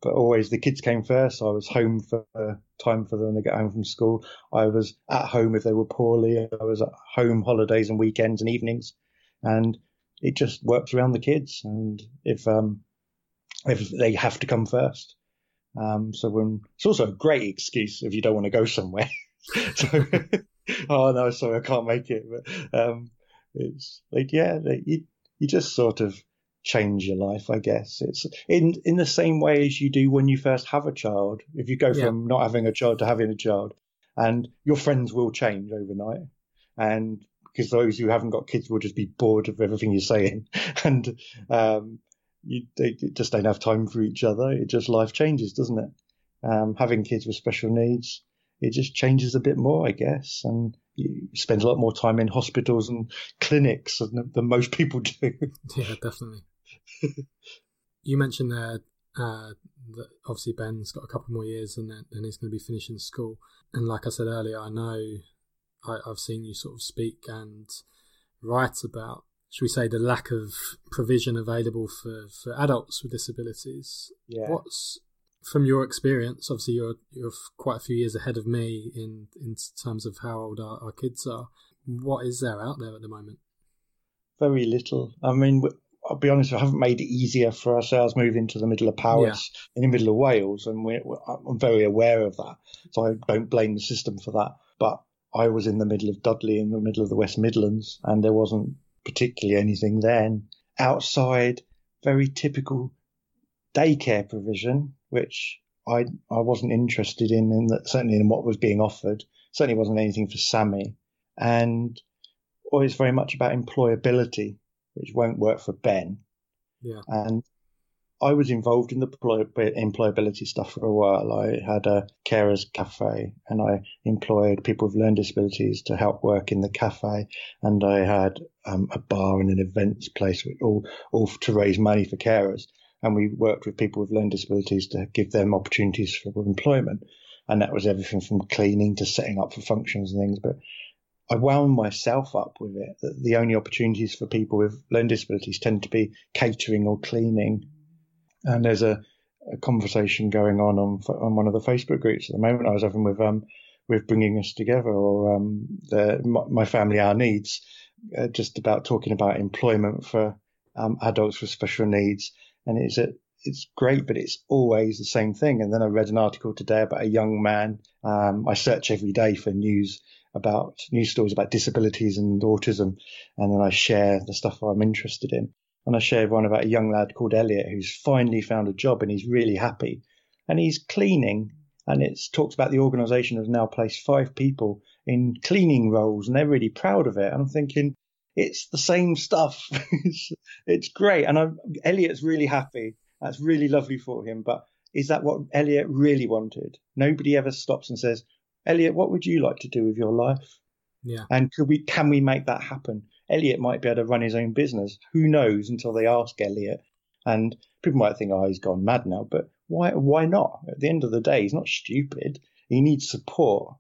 Speaker 2: But always the kids came first. I was home for uh, time for them to get home from school. I was at home if they were poorly. I was at home holidays and weekends and evenings, and it just works around the kids. And if um, if they have to come first, um, so when it's also a great excuse if you don't want to go somewhere. so, oh no, sorry, I can't make it. But um, it's like yeah, you you just sort of change your life, I guess. It's in in the same way as you do when you first have a child. If you go yeah. from not having a child to having a child, and your friends will change overnight, and because those who haven't got kids will just be bored of everything you're saying, and um, you they just don't have time for each other. It just life changes, doesn't it? Um, having kids with special needs, it just changes a bit more, I guess, and you spend a lot more time in hospitals and clinics than, than most people do.
Speaker 1: Yeah, definitely. you mentioned there uh, that obviously Ben's got a couple more years and then, then he's going to be finishing school. And like I said earlier, I know I, I've seen you sort of speak and write about should we say, the lack of provision available for, for adults with disabilities.
Speaker 2: Yeah.
Speaker 1: What's from your experience? Obviously, you're you're quite a few years ahead of me in in terms of how old our, our kids are. What is there out there at the moment?
Speaker 2: Very little. I mean, I'll be honest, I haven't made it easier for ourselves moving to the middle of Powys yeah. in the middle of Wales, and we're, I'm very aware of that. So I don't blame the system for that. But I was in the middle of Dudley, in the middle of the West Midlands, and there wasn't particularly anything then. Outside, very typical daycare provision, which I I wasn't interested in, in that, certainly in what was being offered. Certainly wasn't anything for Sammy, and always very much about employability, which won't work for Ben.
Speaker 1: Yeah.
Speaker 2: And I was involved in the employability stuff for a while. I had a carers cafe and I employed people with learning disabilities to help work in the cafe. And I had um, a bar and an events place, all, all to raise money for carers. And we worked with people with learning disabilities to give them opportunities for employment. And that was everything from cleaning to setting up for functions and things. But I wound myself up with it that the only opportunities for people with learning disabilities tend to be catering or cleaning and there's a, a conversation going on, on on one of the Facebook groups at the moment. I was having with um with bringing us together or um the my, family our needs, uh, just about talking about employment for um, adults with special needs, and it's a it's great, but it's always the same thing. And then I read an article today about a young man. Um, I search every day for news about news stories about disabilities and autism, and then I share the stuff I'm interested in and I shared one about a young lad called Elliot who's finally found a job and he's really happy. And he's cleaning, and it talks about the organisation has now placed five people in cleaning roles, and they're really proud of it. And I'm thinking, it's the same stuff. it's, it's great, and I'm, Elliot's really happy. That's really lovely for him. But is that what Elliot really wanted? Nobody ever stops and says, Elliot, what would you like to do with your life?
Speaker 1: Yeah.
Speaker 2: And could we can we make that happen? Elliot might be able to run his own business. Who knows until they ask Elliot? And people might think, oh, he's gone mad now. But why, why not? At the end of the day, he's not stupid. He needs support.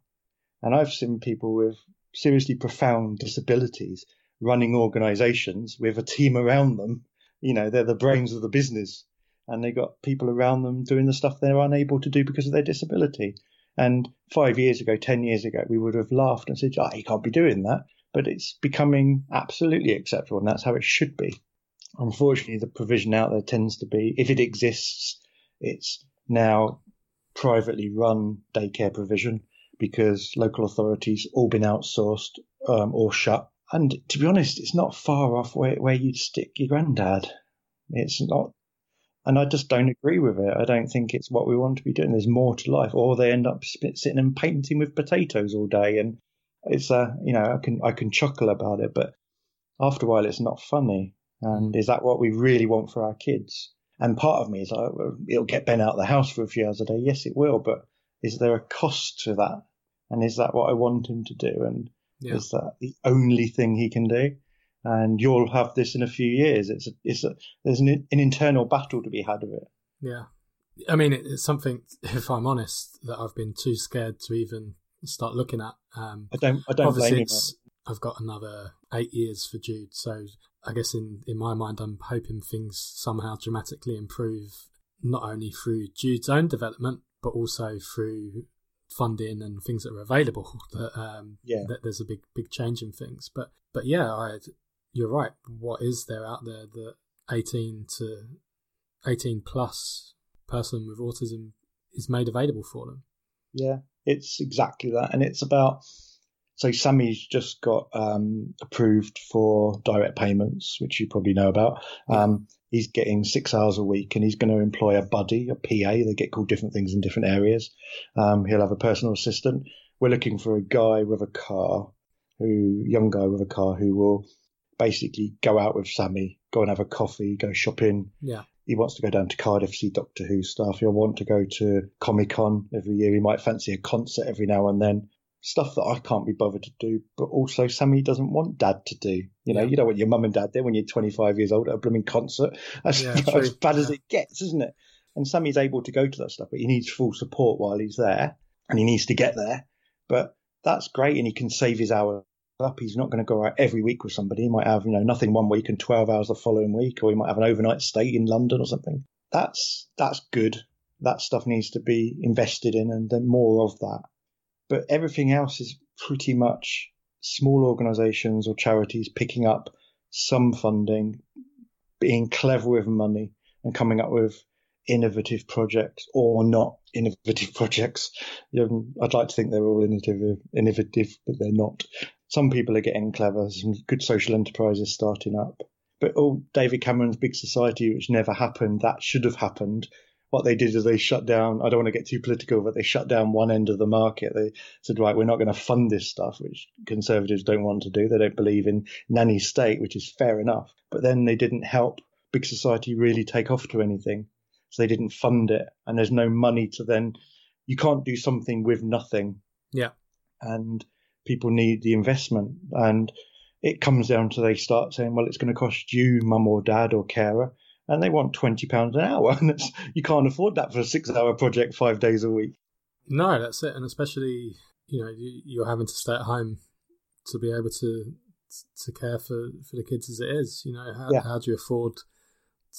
Speaker 2: And I've seen people with seriously profound disabilities running organizations with a team around them. You know, they're the brains of the business and they got people around them doing the stuff they're unable to do because of their disability. And five years ago, 10 years ago, we would have laughed and said, oh, you can't be doing that. But it's becoming absolutely acceptable, and that's how it should be. Unfortunately, the provision out there tends to be, if it exists, it's now privately run daycare provision because local authorities all been outsourced um, or shut. And to be honest, it's not far off where, where you'd stick your granddad. It's not and I just don't agree with it. I don't think it's what we want to be doing. There's more to life, or they end up sitting and painting with potatoes all day, and it's uh, you know, I can I can chuckle about it, but after a while, it's not funny. And is that what we really want for our kids? And part of me is like, well, it'll get Ben out of the house for a few hours a day. Yes, it will, but is there a cost to that? And is that what I want him to do? And yeah. is that the only thing he can do? and you'll have this in a few years. It's a, it's a, there's an, an internal battle to be had of it.
Speaker 1: Yeah, I mean it's something. If I'm honest, that I've been too scared to even start looking at. Um,
Speaker 2: I don't. I don't blame you.
Speaker 1: I've got another eight years for Jude, so I guess in in my mind, I'm hoping things somehow dramatically improve, not only through Jude's own development, but also through funding and things that are available. That um, yeah, that there's a big big change in things. But but yeah, I you're right. What is there out there that 18 to 18 plus person with autism is made available for them?
Speaker 2: Yeah, it's exactly that. And it's about, so Sammy's just got um, approved for direct payments, which you probably know about. Um, he's getting six hours a week and he's going to employ a buddy, a PA. They get called different things in different areas. Um, he'll have a personal assistant. We're looking for a guy with a car who, young guy with a car who will basically go out with Sammy, go and have a coffee, go shopping.
Speaker 1: Yeah.
Speaker 2: He wants to go down to Cardiff, see Doctor Who stuff. He'll want to go to Comic Con every year. He might fancy a concert every now and then. Stuff that I can't be bothered to do, but also Sammy doesn't want dad to do. You know, yeah. you know what your mum and dad did when you're 25 years old at a blooming concert. That's yeah, as bad yeah. as it gets, isn't it? And Sammy's able to go to that stuff, but he needs full support while he's there, and he needs to get there. But that's great, and he can save his hour up. He's not going to go out every week with somebody. He might have, you know, nothing one week and 12 hours the following week, or he might have an overnight stay in London or something. That's, that's good. That stuff needs to be invested in and then more of that. But everything else is pretty much small organizations or charities picking up some funding, being clever with money and coming up with innovative projects or not innovative projects. Um, I'd like to think they're all innovative, innovative, but they're not some people are getting clever. Some good social enterprises starting up. But oh, David Cameron's big society, which never happened, that should have happened. What they did is they shut down. I don't want to get too political, but they shut down one end of the market. They said, right, we're not going to fund this stuff, which conservatives don't want to do. They don't believe in nanny state, which is fair enough. But then they didn't help big society really take off to anything. So they didn't fund it. And there's no money to then, you can't do something with nothing.
Speaker 1: Yeah.
Speaker 2: And people need the investment. And it comes down to they start saying, well, it's going to cost you, mum or dad or carer, and they want twenty pounds an hour, and you can't afford that for a six-hour project five days a week.
Speaker 1: No, that's it, and especially you know you're having to stay at home to be able to to care for, for the kids as it is. You know, how, yeah. how do you afford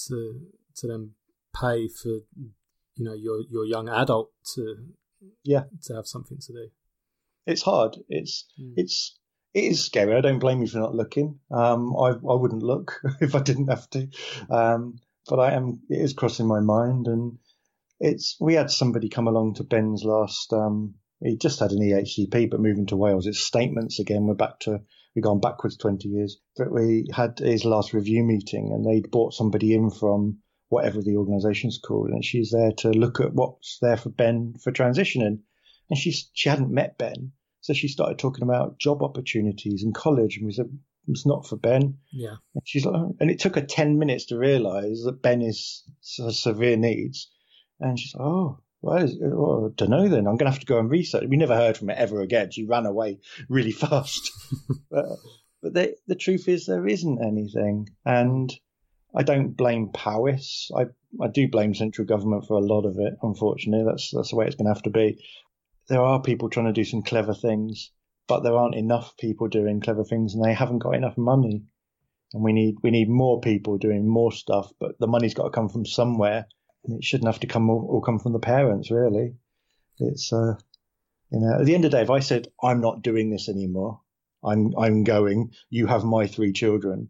Speaker 1: to to then pay for you know your your young adult to
Speaker 2: yeah
Speaker 1: to have something to do?
Speaker 2: it's hard. It's mm. it's it is scary. I don't blame you for not looking. Um, I I wouldn't look if I didn't have to. Um, but I am. It is crossing my mind, and it's. We had somebody come along to Ben's last. Um, he just had an EHCP, but moving to Wales, it's statements again. We're back to we've gone backwards twenty years. But we had his last review meeting, and they'd brought somebody in from whatever the organisation's called, and she's there to look at what's there for Ben for transitioning. And she she hadn't met Ben, so she started talking about job opportunities in college, and we said it's not for Ben.
Speaker 1: Yeah.
Speaker 2: And she's like, oh. and it took her ten minutes to realise that Ben is severe needs, and she's like, oh. Well, oh, I don't know then. I'm going to have to go and research. We never heard from it ever again. She ran away really fast. but, but they, the truth is, there isn't anything. And I don't blame Powys. I, I do blame central government for a lot of it, unfortunately. That's, that's the way it's going to have to be there are people trying to do some clever things, but there aren't enough people doing clever things, and they haven't got enough money. And we need we need more people doing more stuff, but the money's got to come from somewhere, and it shouldn't have to come all, all come from the parents. Really, it's uh, you know, at the end of the day, if I said I'm not doing this anymore, I'm I'm going. You have my three children.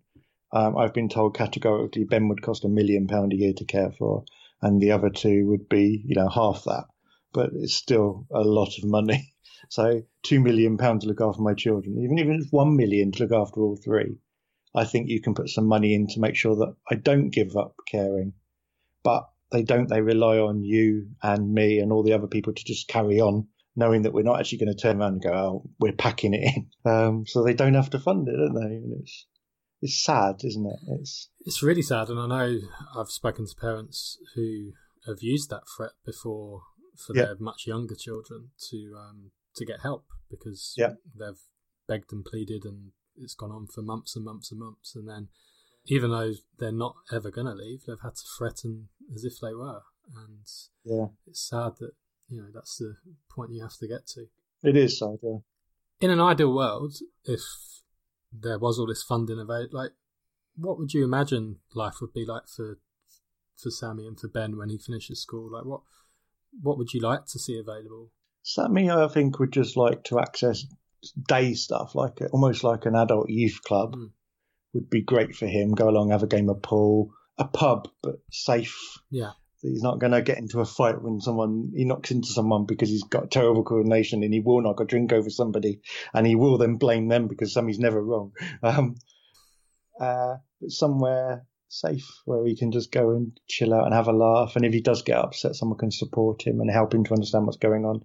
Speaker 2: Um, I've been told categorically Ben would cost a million pound a year to care for, and the other two would be you know half that. But it's still a lot of money. So two million pounds to look after my children, even if it's one million to look after all three, I think you can put some money in to make sure that I don't give up caring. But they don't. They rely on you and me and all the other people to just carry on, knowing that we're not actually going to turn around and go, "Oh, we're packing it in." Um, so they don't have to fund it, don't they? And it's it's sad, isn't it? It's
Speaker 1: it's really sad, and I know I've spoken to parents who have used that threat before for yeah. their much younger children to um, to get help because
Speaker 2: yeah.
Speaker 1: they've begged and pleaded and it's gone on for months and months and months. And then even though they're not ever going to leave they've had to threaten as if they were. And
Speaker 2: yeah.
Speaker 1: it's sad that you know that's the point you have to get to.
Speaker 2: It is sad yeah.
Speaker 1: In an ideal world if there was all this funding available like what would you imagine life would be like for for Sammy and for Ben when he finishes school? Like what what would you like to see available
Speaker 2: Sammy, I think, would just like to access day stuff, like almost like an adult youth club, mm. would be great for him. Go along, have a game of pool, a pub, but safe.
Speaker 1: Yeah.
Speaker 2: He's not going to get into a fight when someone he knocks into someone because he's got terrible coordination, and he will knock a drink over somebody, and he will then blame them because Sammy's never wrong. Um, uh, but somewhere safe where he can just go and chill out and have a laugh, and if he does get upset, someone can support him and help him to understand what's going on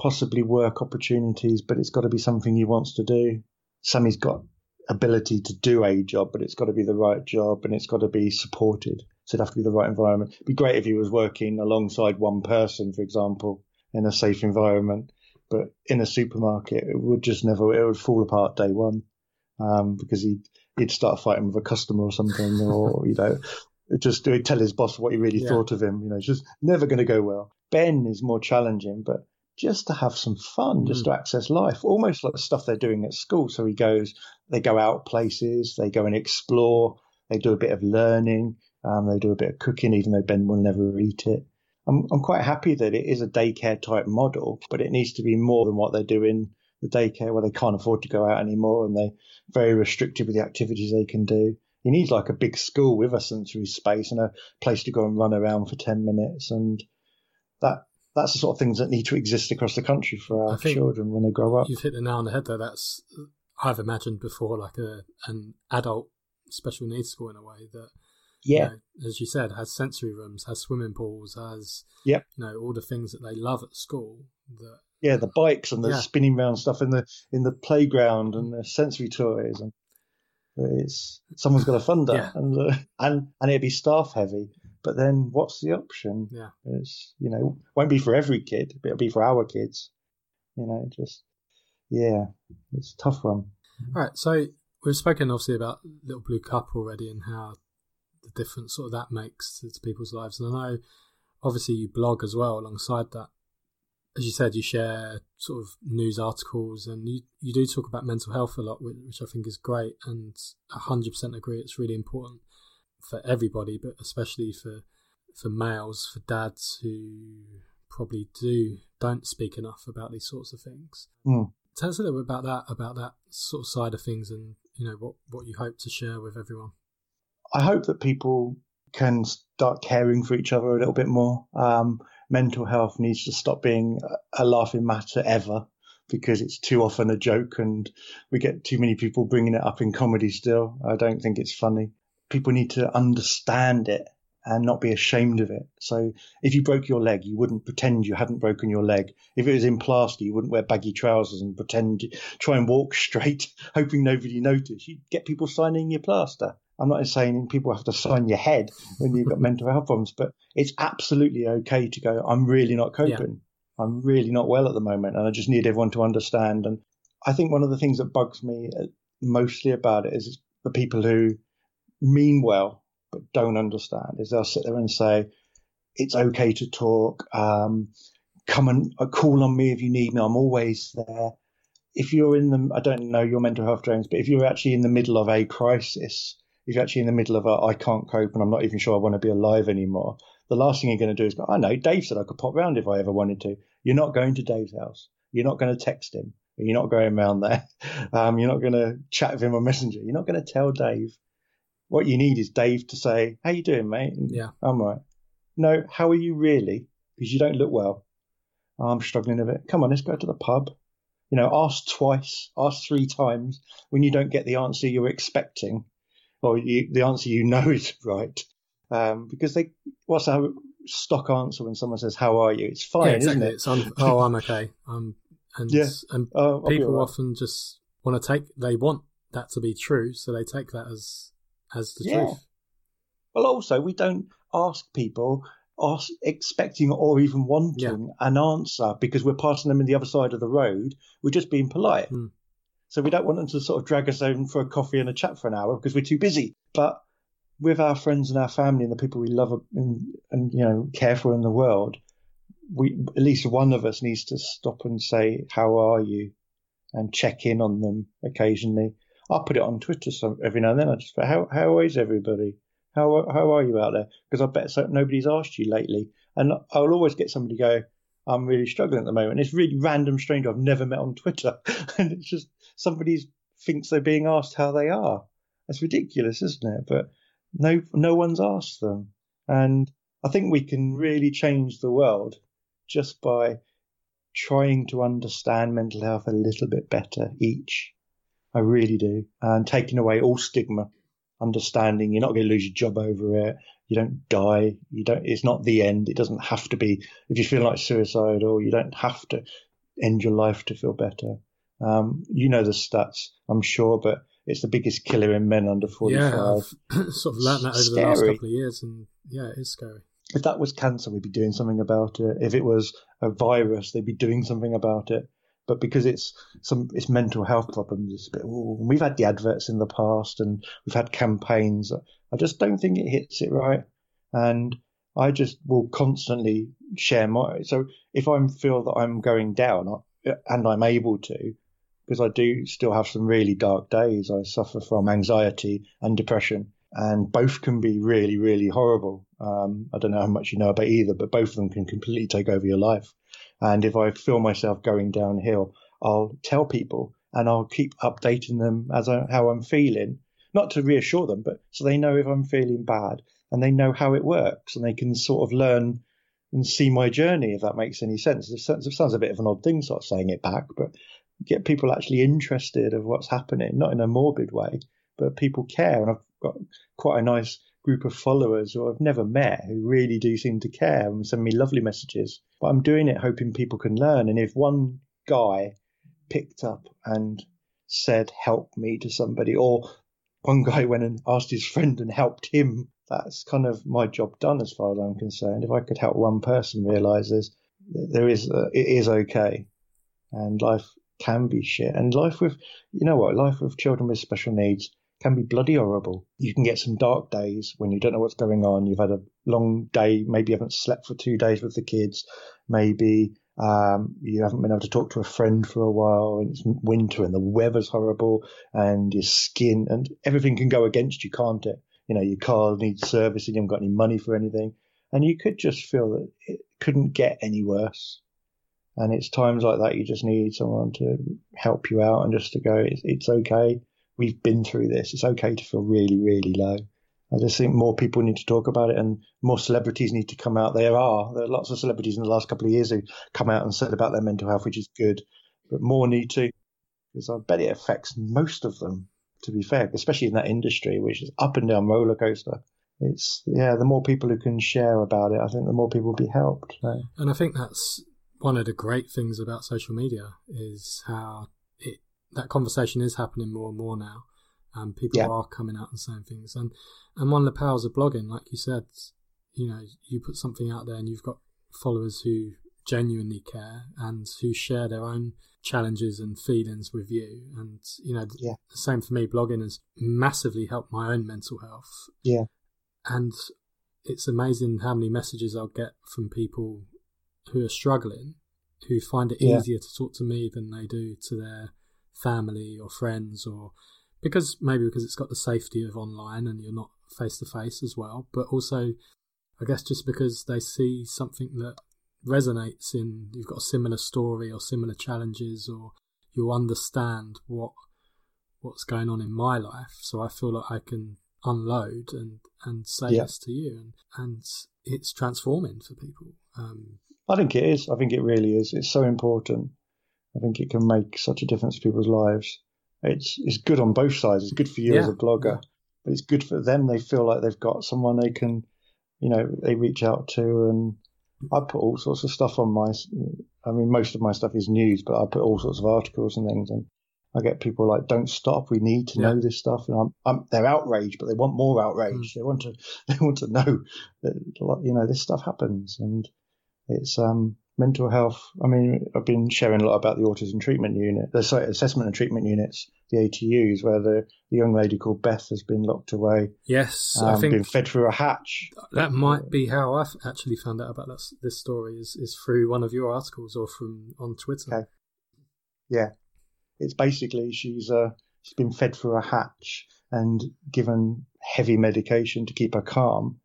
Speaker 2: possibly work opportunities, but it's got to be something he wants to do. Sammy's got ability to do a job, but it's got to be the right job and it's got to be supported. So it'd have to be the right environment. It'd be great if he was working alongside one person, for example, in a safe environment. But in a supermarket, it would just never, it would fall apart day one. Um, because he'd, he'd start fighting with a customer or something, or, you know, just he'd tell his boss what he really yeah. thought of him. You know, it's just never going to go well. Ben is more challenging, but just to have some fun, just mm. to access life, almost like the stuff they're doing at school. So he goes, they go out places, they go and explore, they do a bit of learning, um, they do a bit of cooking, even though Ben will never eat it. I'm, I'm quite happy that it is a daycare type model, but it needs to be more than what they're doing the daycare where they can't afford to go out anymore and they're very restricted with the activities they can do. You need like a big school with a sensory space and a place to go and run around for 10 minutes. And that that's the sort of things that need to exist across the country for our children when they grow up.
Speaker 1: You've hit the nail on the head there. That's I've imagined before, like a an adult special needs school in a way that
Speaker 2: yeah,
Speaker 1: you know, as you said, has sensory rooms, has swimming pools, has
Speaker 2: yep.
Speaker 1: you know all the things that they love at school. That
Speaker 2: yeah, the bikes and the yeah. spinning round stuff in the in the playground and the sensory toys and it's someone's got to fund that yeah. and uh, and and it'd be staff heavy but then what's the option?
Speaker 1: Yeah.
Speaker 2: It's, you know, won't be for every kid, but it'll be for our kids. You know, just, yeah, it's a tough one.
Speaker 1: All right. So we've spoken obviously about Little Blue Cup already and how the difference sort of that makes to, to people's lives. And I know obviously you blog as well alongside that. As you said, you share sort of news articles and you, you do talk about mental health a lot, which I think is great and 100% agree it's really important for everybody, but especially for for males, for dads who probably do don't speak enough about these sorts of things.
Speaker 2: Mm.
Speaker 1: Tell us a little bit about that, about that sort of side of things, and you know what what you hope to share with everyone.
Speaker 2: I hope that people can start caring for each other a little bit more. Um, mental health needs to stop being a laughing matter ever because it's too often a joke and we get too many people bringing it up in comedy still. I don't think it's funny people need to understand it and not be ashamed of it. So if you broke your leg, you wouldn't pretend you hadn't broken your leg. If it was in plaster, you wouldn't wear baggy trousers and pretend try and walk straight, hoping nobody noticed. You'd get people signing your plaster. I'm not saying people have to sign your head when you've got mental health problems, but it's absolutely okay to go, I'm really not coping. Yeah. I'm really not well at the moment, and I just need everyone to understand. And I think one of the things that bugs me uh, mostly about it is the people who mean well but don't understand is they'll sit there and say it's okay to talk. Um, come and uh, call on me if you need me. I'm always there. if you're in the, I don't know your mental health, James, but if you're actually in the middle of a crisis, if you're actually in the middle of a, I can't cope and I'm not even sure I want to be alive anymore, the last thing you're going to do is go, I know, Dave said I could pop round if I ever wanted to. You're not going to Dave's house. You're not going to text him. You're not going around there. Um, you're not going to chat with him on Messenger. You're not going to tell Dave. What you need is Dave to say, "How you doing, mate?" And,
Speaker 1: Yeah.
Speaker 2: I'm right. No, how are you really? Because you don't look well. I'm struggling a bit. Come on, let's go to the pub. You know, ask twice, ask three times. When you don't get the answer you're expecting, or you, the answer you know is right, um, because they what's our stock answer when someone says, "How are you?" It's fine,
Speaker 1: yeah, exactly.
Speaker 2: isn't it?
Speaker 1: It's un- oh, I'm okay. Um, and
Speaker 2: Yeah.
Speaker 1: and
Speaker 2: Oh,
Speaker 1: people
Speaker 2: right.
Speaker 1: often just want to take. They want that to be true, so they take that as as the
Speaker 2: Yeah.
Speaker 1: truth.
Speaker 2: Well, also, we don't ask people, ask, expecting or even wanting an answer because we're passing them in the other side of the road. We're just being polite.
Speaker 1: Hmm.
Speaker 2: So we don't want them to sort of drag us in for a coffee and a chat for an hour because we're too busy. But with our friends and our family and the people we love and, and you know care for in the world, we at least one of us needs to stop and say, "How are you?" and check in on them occasionally. I'll put it on Twitter some, every now and then. I just "How how is everybody?" How how are you out there? Because I bet so, nobody's asked you lately, and I'll always get somebody go, "I'm really struggling at the moment." It's really random stranger I've never met on Twitter, and it's just somebody thinks they're being asked how they are. That's ridiculous, isn't it? But no no one's asked them, and I think we can really change the world just by trying to understand mental health a little bit better each. I really do, and taking away all stigma understanding you're not going to lose your job over it. You don't die. You don't. It's not the end. It doesn't have to be. If you feel like suicidal, or you don't have to end your life to feel better. Um, you know the stats, I'm sure, but it's the biggest killer in men under 45.
Speaker 1: Yeah, I've sort of learned that over the last couple of years, and yeah, it is scary.
Speaker 2: If that was cancer, we'd be doing something about it. If it was a virus, they'd be doing something about it. But because it's some, it's mental health problems. It's a bit. Ooh, we've had the adverts in the past, and we've had campaigns. I just don't think it hits it right, and I just will constantly share my. So if I feel that I'm going down, and I'm able to, because I do still have some really dark days. I suffer from anxiety and depression, and both can be really, really horrible. Um, I don't know how much you know about either, but both of them can completely take over your life. And if I feel myself going downhill, I'll tell people and I'll keep updating them as I, how I'm feeling, not to reassure them, but so they know if I'm feeling bad and they know how it works and they can sort of learn and see my journey, if that makes any sense. It sounds, a bit of an odd thing, sort of saying it back, but get people actually interested of what's happening, not in a morbid way, but people care. And I've got quite a nice group of followers who I've never met who really do seem to care and send me lovely messages. But I'm doing it hoping people can learn. And if one guy picked up and said, help me to somebody, or one guy went and asked his friend and helped him, that's kind of my job done as far as I'm concerned. If I could help one person realize there's, there is, uh, it is okay and life can be shit. And life with, you know what, life with children with special needs can be bloody horrible. You can get some dark days when you don't know what's going on. You've had a long day. Maybe you haven't slept for two days with the kids. Maybe um, you haven't been able to talk to a friend for a while and it's winter and the weather's horrible and your skin and everything can go against you, can't it? You know, your car needs servicing. You haven't got any money for anything. And you could just feel that it couldn't get any worse. And it's times like that you just need someone to help you out and just to go, it's, it's okay. We've been through this. It's okay to feel really, really low. I just think more people need to talk about it and more celebrities need to come out. There are. There are lots of celebrities in the last couple of years who come out and said about their mental health, which is good. But more need to, because I bet it affects most of them, to be fair, especially in that industry, which is up and down roller coaster. It's, yeah, the more people who can share about it, I think the more people will be helped. So,
Speaker 1: And I think that's one of the great things about social media is how it that conversation is happening more and more now. And people
Speaker 2: Yeah.
Speaker 1: are coming out and saying things. And and one of the powers of blogging, like you said, you know, you put something out there and you've got followers who genuinely care and who share their own challenges and feelings with you. And you know,
Speaker 2: Yeah.
Speaker 1: the same for me. Blogging has massively helped my own mental health.
Speaker 2: Yeah.
Speaker 1: And it's amazing how many messages I'll get from people who are struggling, who find it
Speaker 2: Yeah.
Speaker 1: easier to talk to me than they do to their family or friends or because maybe because it's got the safety of online and you're not face to face as well, but also I guess just because they see something that resonates in you've got a similar story or similar challenges or you understand what what's going on in my life so i feel like i can unload and and say yeah. this to you and and it's transforming for people um,
Speaker 2: i think it is i think it really is it's so important i think it can make such a difference to people's lives it's it's good on both sides it's good for you yeah. as a blogger but it's good for them they feel like they've got someone they can you know they reach out to and I put all sorts of stuff on my. I mean, most of my stuff is news, but I put all sorts of articles and things, and I get people like, "Don't stop. We need to yeah. know this stuff." And I'm, I'm, they're outraged, but they want more outrage. Mm. They want to, they want to know that you know this stuff happens, and it's um mental health. I mean, I've been sharing a lot about the autism treatment unit, the sorry, assessment and treatment units, the ATUs, where the, the young lady called Beth has been locked away.
Speaker 1: Yes,
Speaker 2: um, I think been fed through a hatch.
Speaker 1: That might be how I actually found out about this, this story is is through one of your articles or from on Twitter.
Speaker 2: Okay. Yeah, it's basically she's uh she's been fed through a hatch and given heavy medication to keep her calm.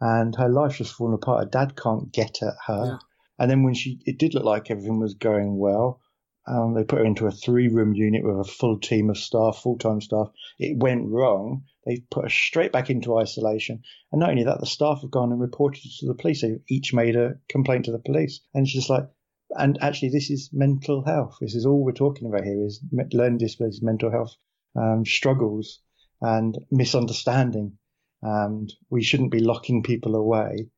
Speaker 2: And her life's just fallen apart. Her dad can't get at her. Yeah and then when she, it did look like everything was going well. Um, they put her into a three room unit with a full team of staff, full time staff. It went wrong. They put her straight back into isolation. And not only that, the staff have gone and reported it to the police. They've each made a complaint to the police. And she's just like, and actually, this is mental health. This is all we're talking about here is learning disabilities, mental health um, struggles and misunderstanding. And we shouldn't be locking people away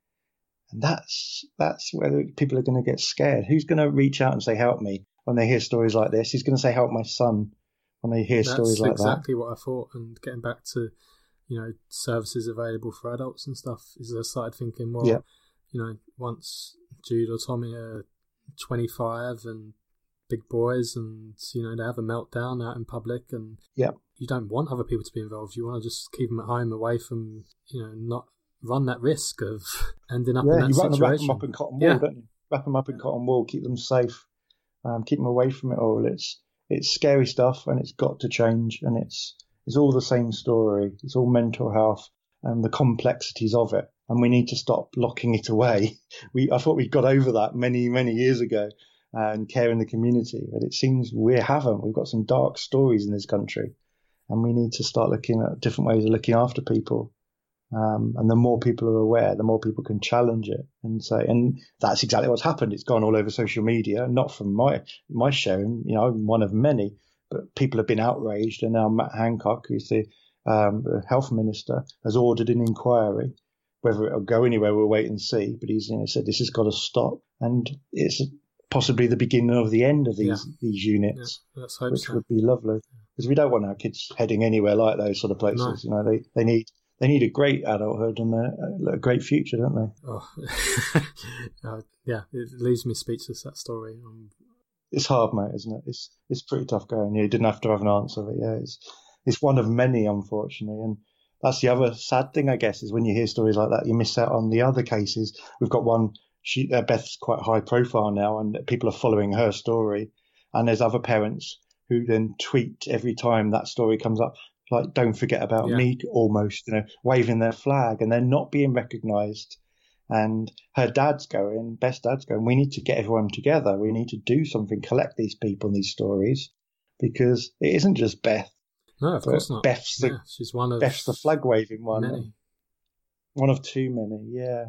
Speaker 2: and that's that's where people are going to get scared. Who's going to reach out and say, "Help me"? When they hear stories like this, who's going to say, "Help my son"? When they hear
Speaker 1: that's
Speaker 2: stories like
Speaker 1: exactly
Speaker 2: that.
Speaker 1: exactly what I thought. And getting back to, you know, services available for adults and stuff, is I started thinking, well, yeah. you know, once Jude or Tommy are 25 and big boys and you know they have a meltdown out in public and
Speaker 2: yeah
Speaker 1: you don't want other people to be involved you want to just keep them at home away from you know not run that risk of ending up
Speaker 2: yeah,
Speaker 1: in that
Speaker 2: you
Speaker 1: situation.
Speaker 2: wrap them up in cotton wool, yeah. don't you? Wrap them up in cotton wool, keep them safe, um, keep them away from it all. It's it's scary stuff, and it's got to change, and it's it's all the same story. It's all mental health and the complexities of it, and we need to stop locking it away. We I thought we got over that many many years ago, and care in the community, but it seems we haven't. We've got some dark stories in this country, and we need to start looking at different ways of looking after people um, and the more people are aware, the more people can challenge it and say, and that's exactly what's happened. It's gone all over social media, not from my my sharing. You know, I'm one of many, but people have been outraged, and now Matt Hancock, who's the, um, the health minister, has ordered an inquiry. Whether it'll go anywhere, we'll wait and see. But he's you know, said this has got to stop, and it's possibly the beginning of the end of these yeah. these units,
Speaker 1: yeah,
Speaker 2: which
Speaker 1: so.
Speaker 2: would be lovely because we don't want our kids heading anywhere like those sort of places. No. You know, they they need they need a great adulthood and a, a great future, don't they?
Speaker 1: Oh, uh, yeah, it leaves me speechless. That story. Um,
Speaker 2: it's hard, mate, isn't it? It's it's pretty tough going. You didn't have to have an answer, but yeah, it's it's one of many, unfortunately, and that's the other sad thing, I guess, is when you hear stories like that, you miss out on the other cases. We've got one. She uh, Beth's quite high profile now, and people are following her story, and there's other parents who then tweet every time that story comes up like don't forget about yeah. me almost you know waving their flag and they're not being recognized. And her dad's going best dad's going we need to get everyone together. We need to do something collect these people and these stories because it isn't just beth.
Speaker 1: No of course not.
Speaker 2: Beth's the,
Speaker 1: yeah, she's one of
Speaker 2: beth's the flag waving one.
Speaker 1: many.
Speaker 2: one of too many yeah.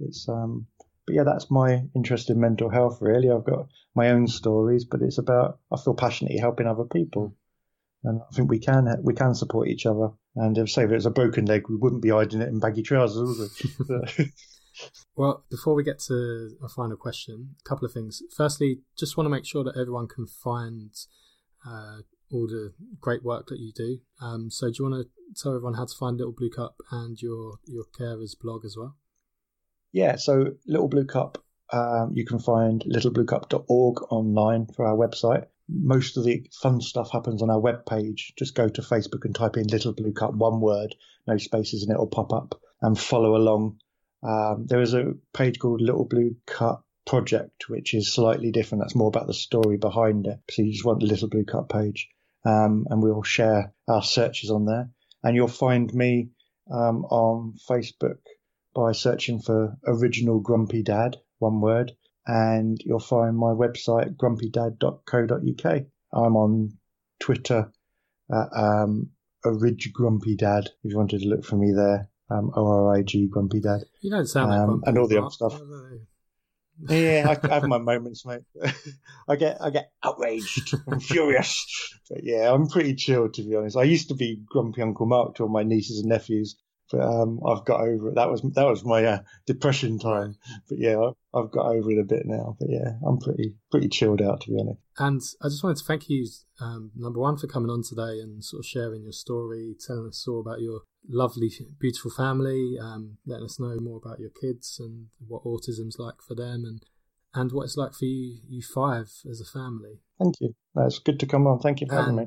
Speaker 2: It's um but yeah that's my interest in mental health really i've got my own stories but it's about i feel passionately helping other people and I think we can we can support each other. And if say there's a broken leg, we wouldn't be hiding it in baggy trousers, would we?
Speaker 1: well, before we get to a final question, a couple of things. Firstly, just want to make sure that everyone can find uh, all the great work that you do. Um, so, do you want to tell everyone how to find Little Blue Cup and your your carers blog as well?
Speaker 2: Yeah, so Little Blue Cup, um, you can find littlebluecup.org online for our website most of the fun stuff happens on our web page. Just go to Facebook and type in Little Blue Cup, one word, no spaces, and it'll pop up and follow along. Um, there is a page called Little Blue Cup project, which is slightly different. That's more about the story behind it. So you just want the Little Blue Cup page, um, and we'll share our searches on there. And you'll find me um, on Facebook by searching for Original Grumpy Dad, one word, and you'll find my website grumpydad.co.uk. I'm on Twitter at um, Orig Grumpy Dad. If you wanted to look for me there, um, O R I G Grumpy Dad.
Speaker 3: You don't sound like
Speaker 2: Um, and all the other stuff. Yeah, I, I have my moments, mate. I get I get outraged, I'm furious. But yeah, I'm pretty chilled to be honest. I used to be grumpy Uncle Mark to all my nieces and nephews, but um, I've got over it. That was that was my uh, depression time. But yeah, I've got over it a bit now. But yeah, I'm pretty pretty chilled out to be honest.
Speaker 3: And I just wanted to thank you, um, number one, for coming on today and sort of sharing your story, telling us all about your lovely, beautiful family, um, letting us know more about your kids and what autism's like for them, and and what it's like for you, you five as a family.
Speaker 2: Thank you. That's good to come on. Thank you for having me.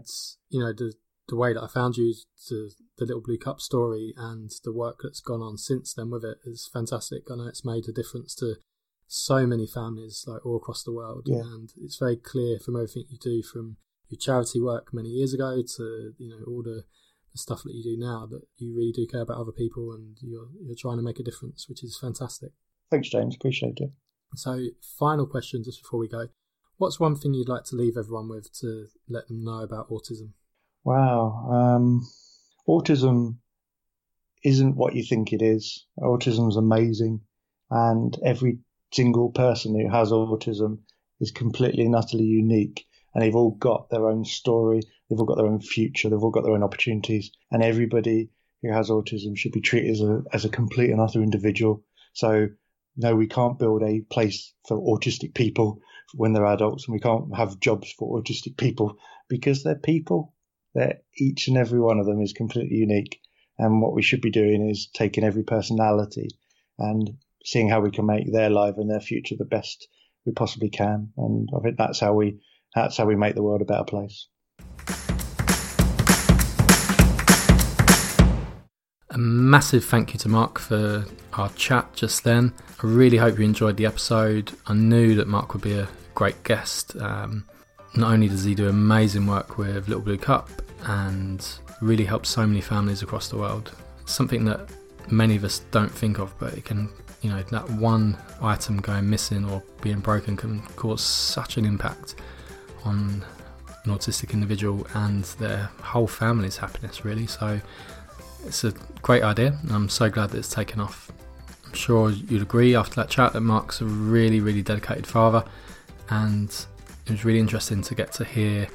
Speaker 3: You know the the way that I found you, to the Little Blue Cup story, and the work that's gone on since then with it is fantastic. I know it's made a difference to so many families like all across the world,
Speaker 2: Yeah.
Speaker 3: and it's very clear from everything you do, from your charity work many years ago to you know all the, the stuff that you do now, that you really do care about other people and you're you're trying to make a difference, which is fantastic.
Speaker 2: Thanks, James. Appreciate it.
Speaker 3: So, final question just before we go. What's one thing you'd like to leave everyone with to let them know about autism?
Speaker 2: Wow. Um, autism isn't what you think it is. Autism's amazing, and every single person who has autism is completely and utterly unique. And they've all got their own story, they've all got their own future, they've all got their own opportunities. And everybody who has autism should be treated as a, as a complete and utter individual. So, no, we can't build a place for autistic people when they're adults, and we can't have jobs for autistic people because they're people that each and every one of them is completely unique. And what we should be doing is taking every personality and seeing how we can make their life and their future the best we possibly can. And I think that's how we that's how we make the world a better place.
Speaker 1: A massive thank you to Mark for our chat just then. I really hope you enjoyed the episode. I knew that Mark would be a great guest. Um, not only does he do amazing work with Little Blue Cup and really helps so many families across the world, something that many of us don't think of, but it can, you know, that one item going missing or being broken can cause such an impact on an autistic individual and their whole family's happiness, really. So it's a great idea, and I'm so glad that it's taken off. I'm sure you'd agree after that chat that Mark's a really, really dedicated father, and it was really interesting to get to hear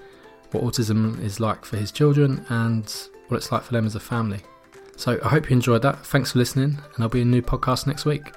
Speaker 1: what autism is like for his children and what it's like for them as a family. So I hope you enjoyed that. Thanks for listening, and there'll be a new podcast next week.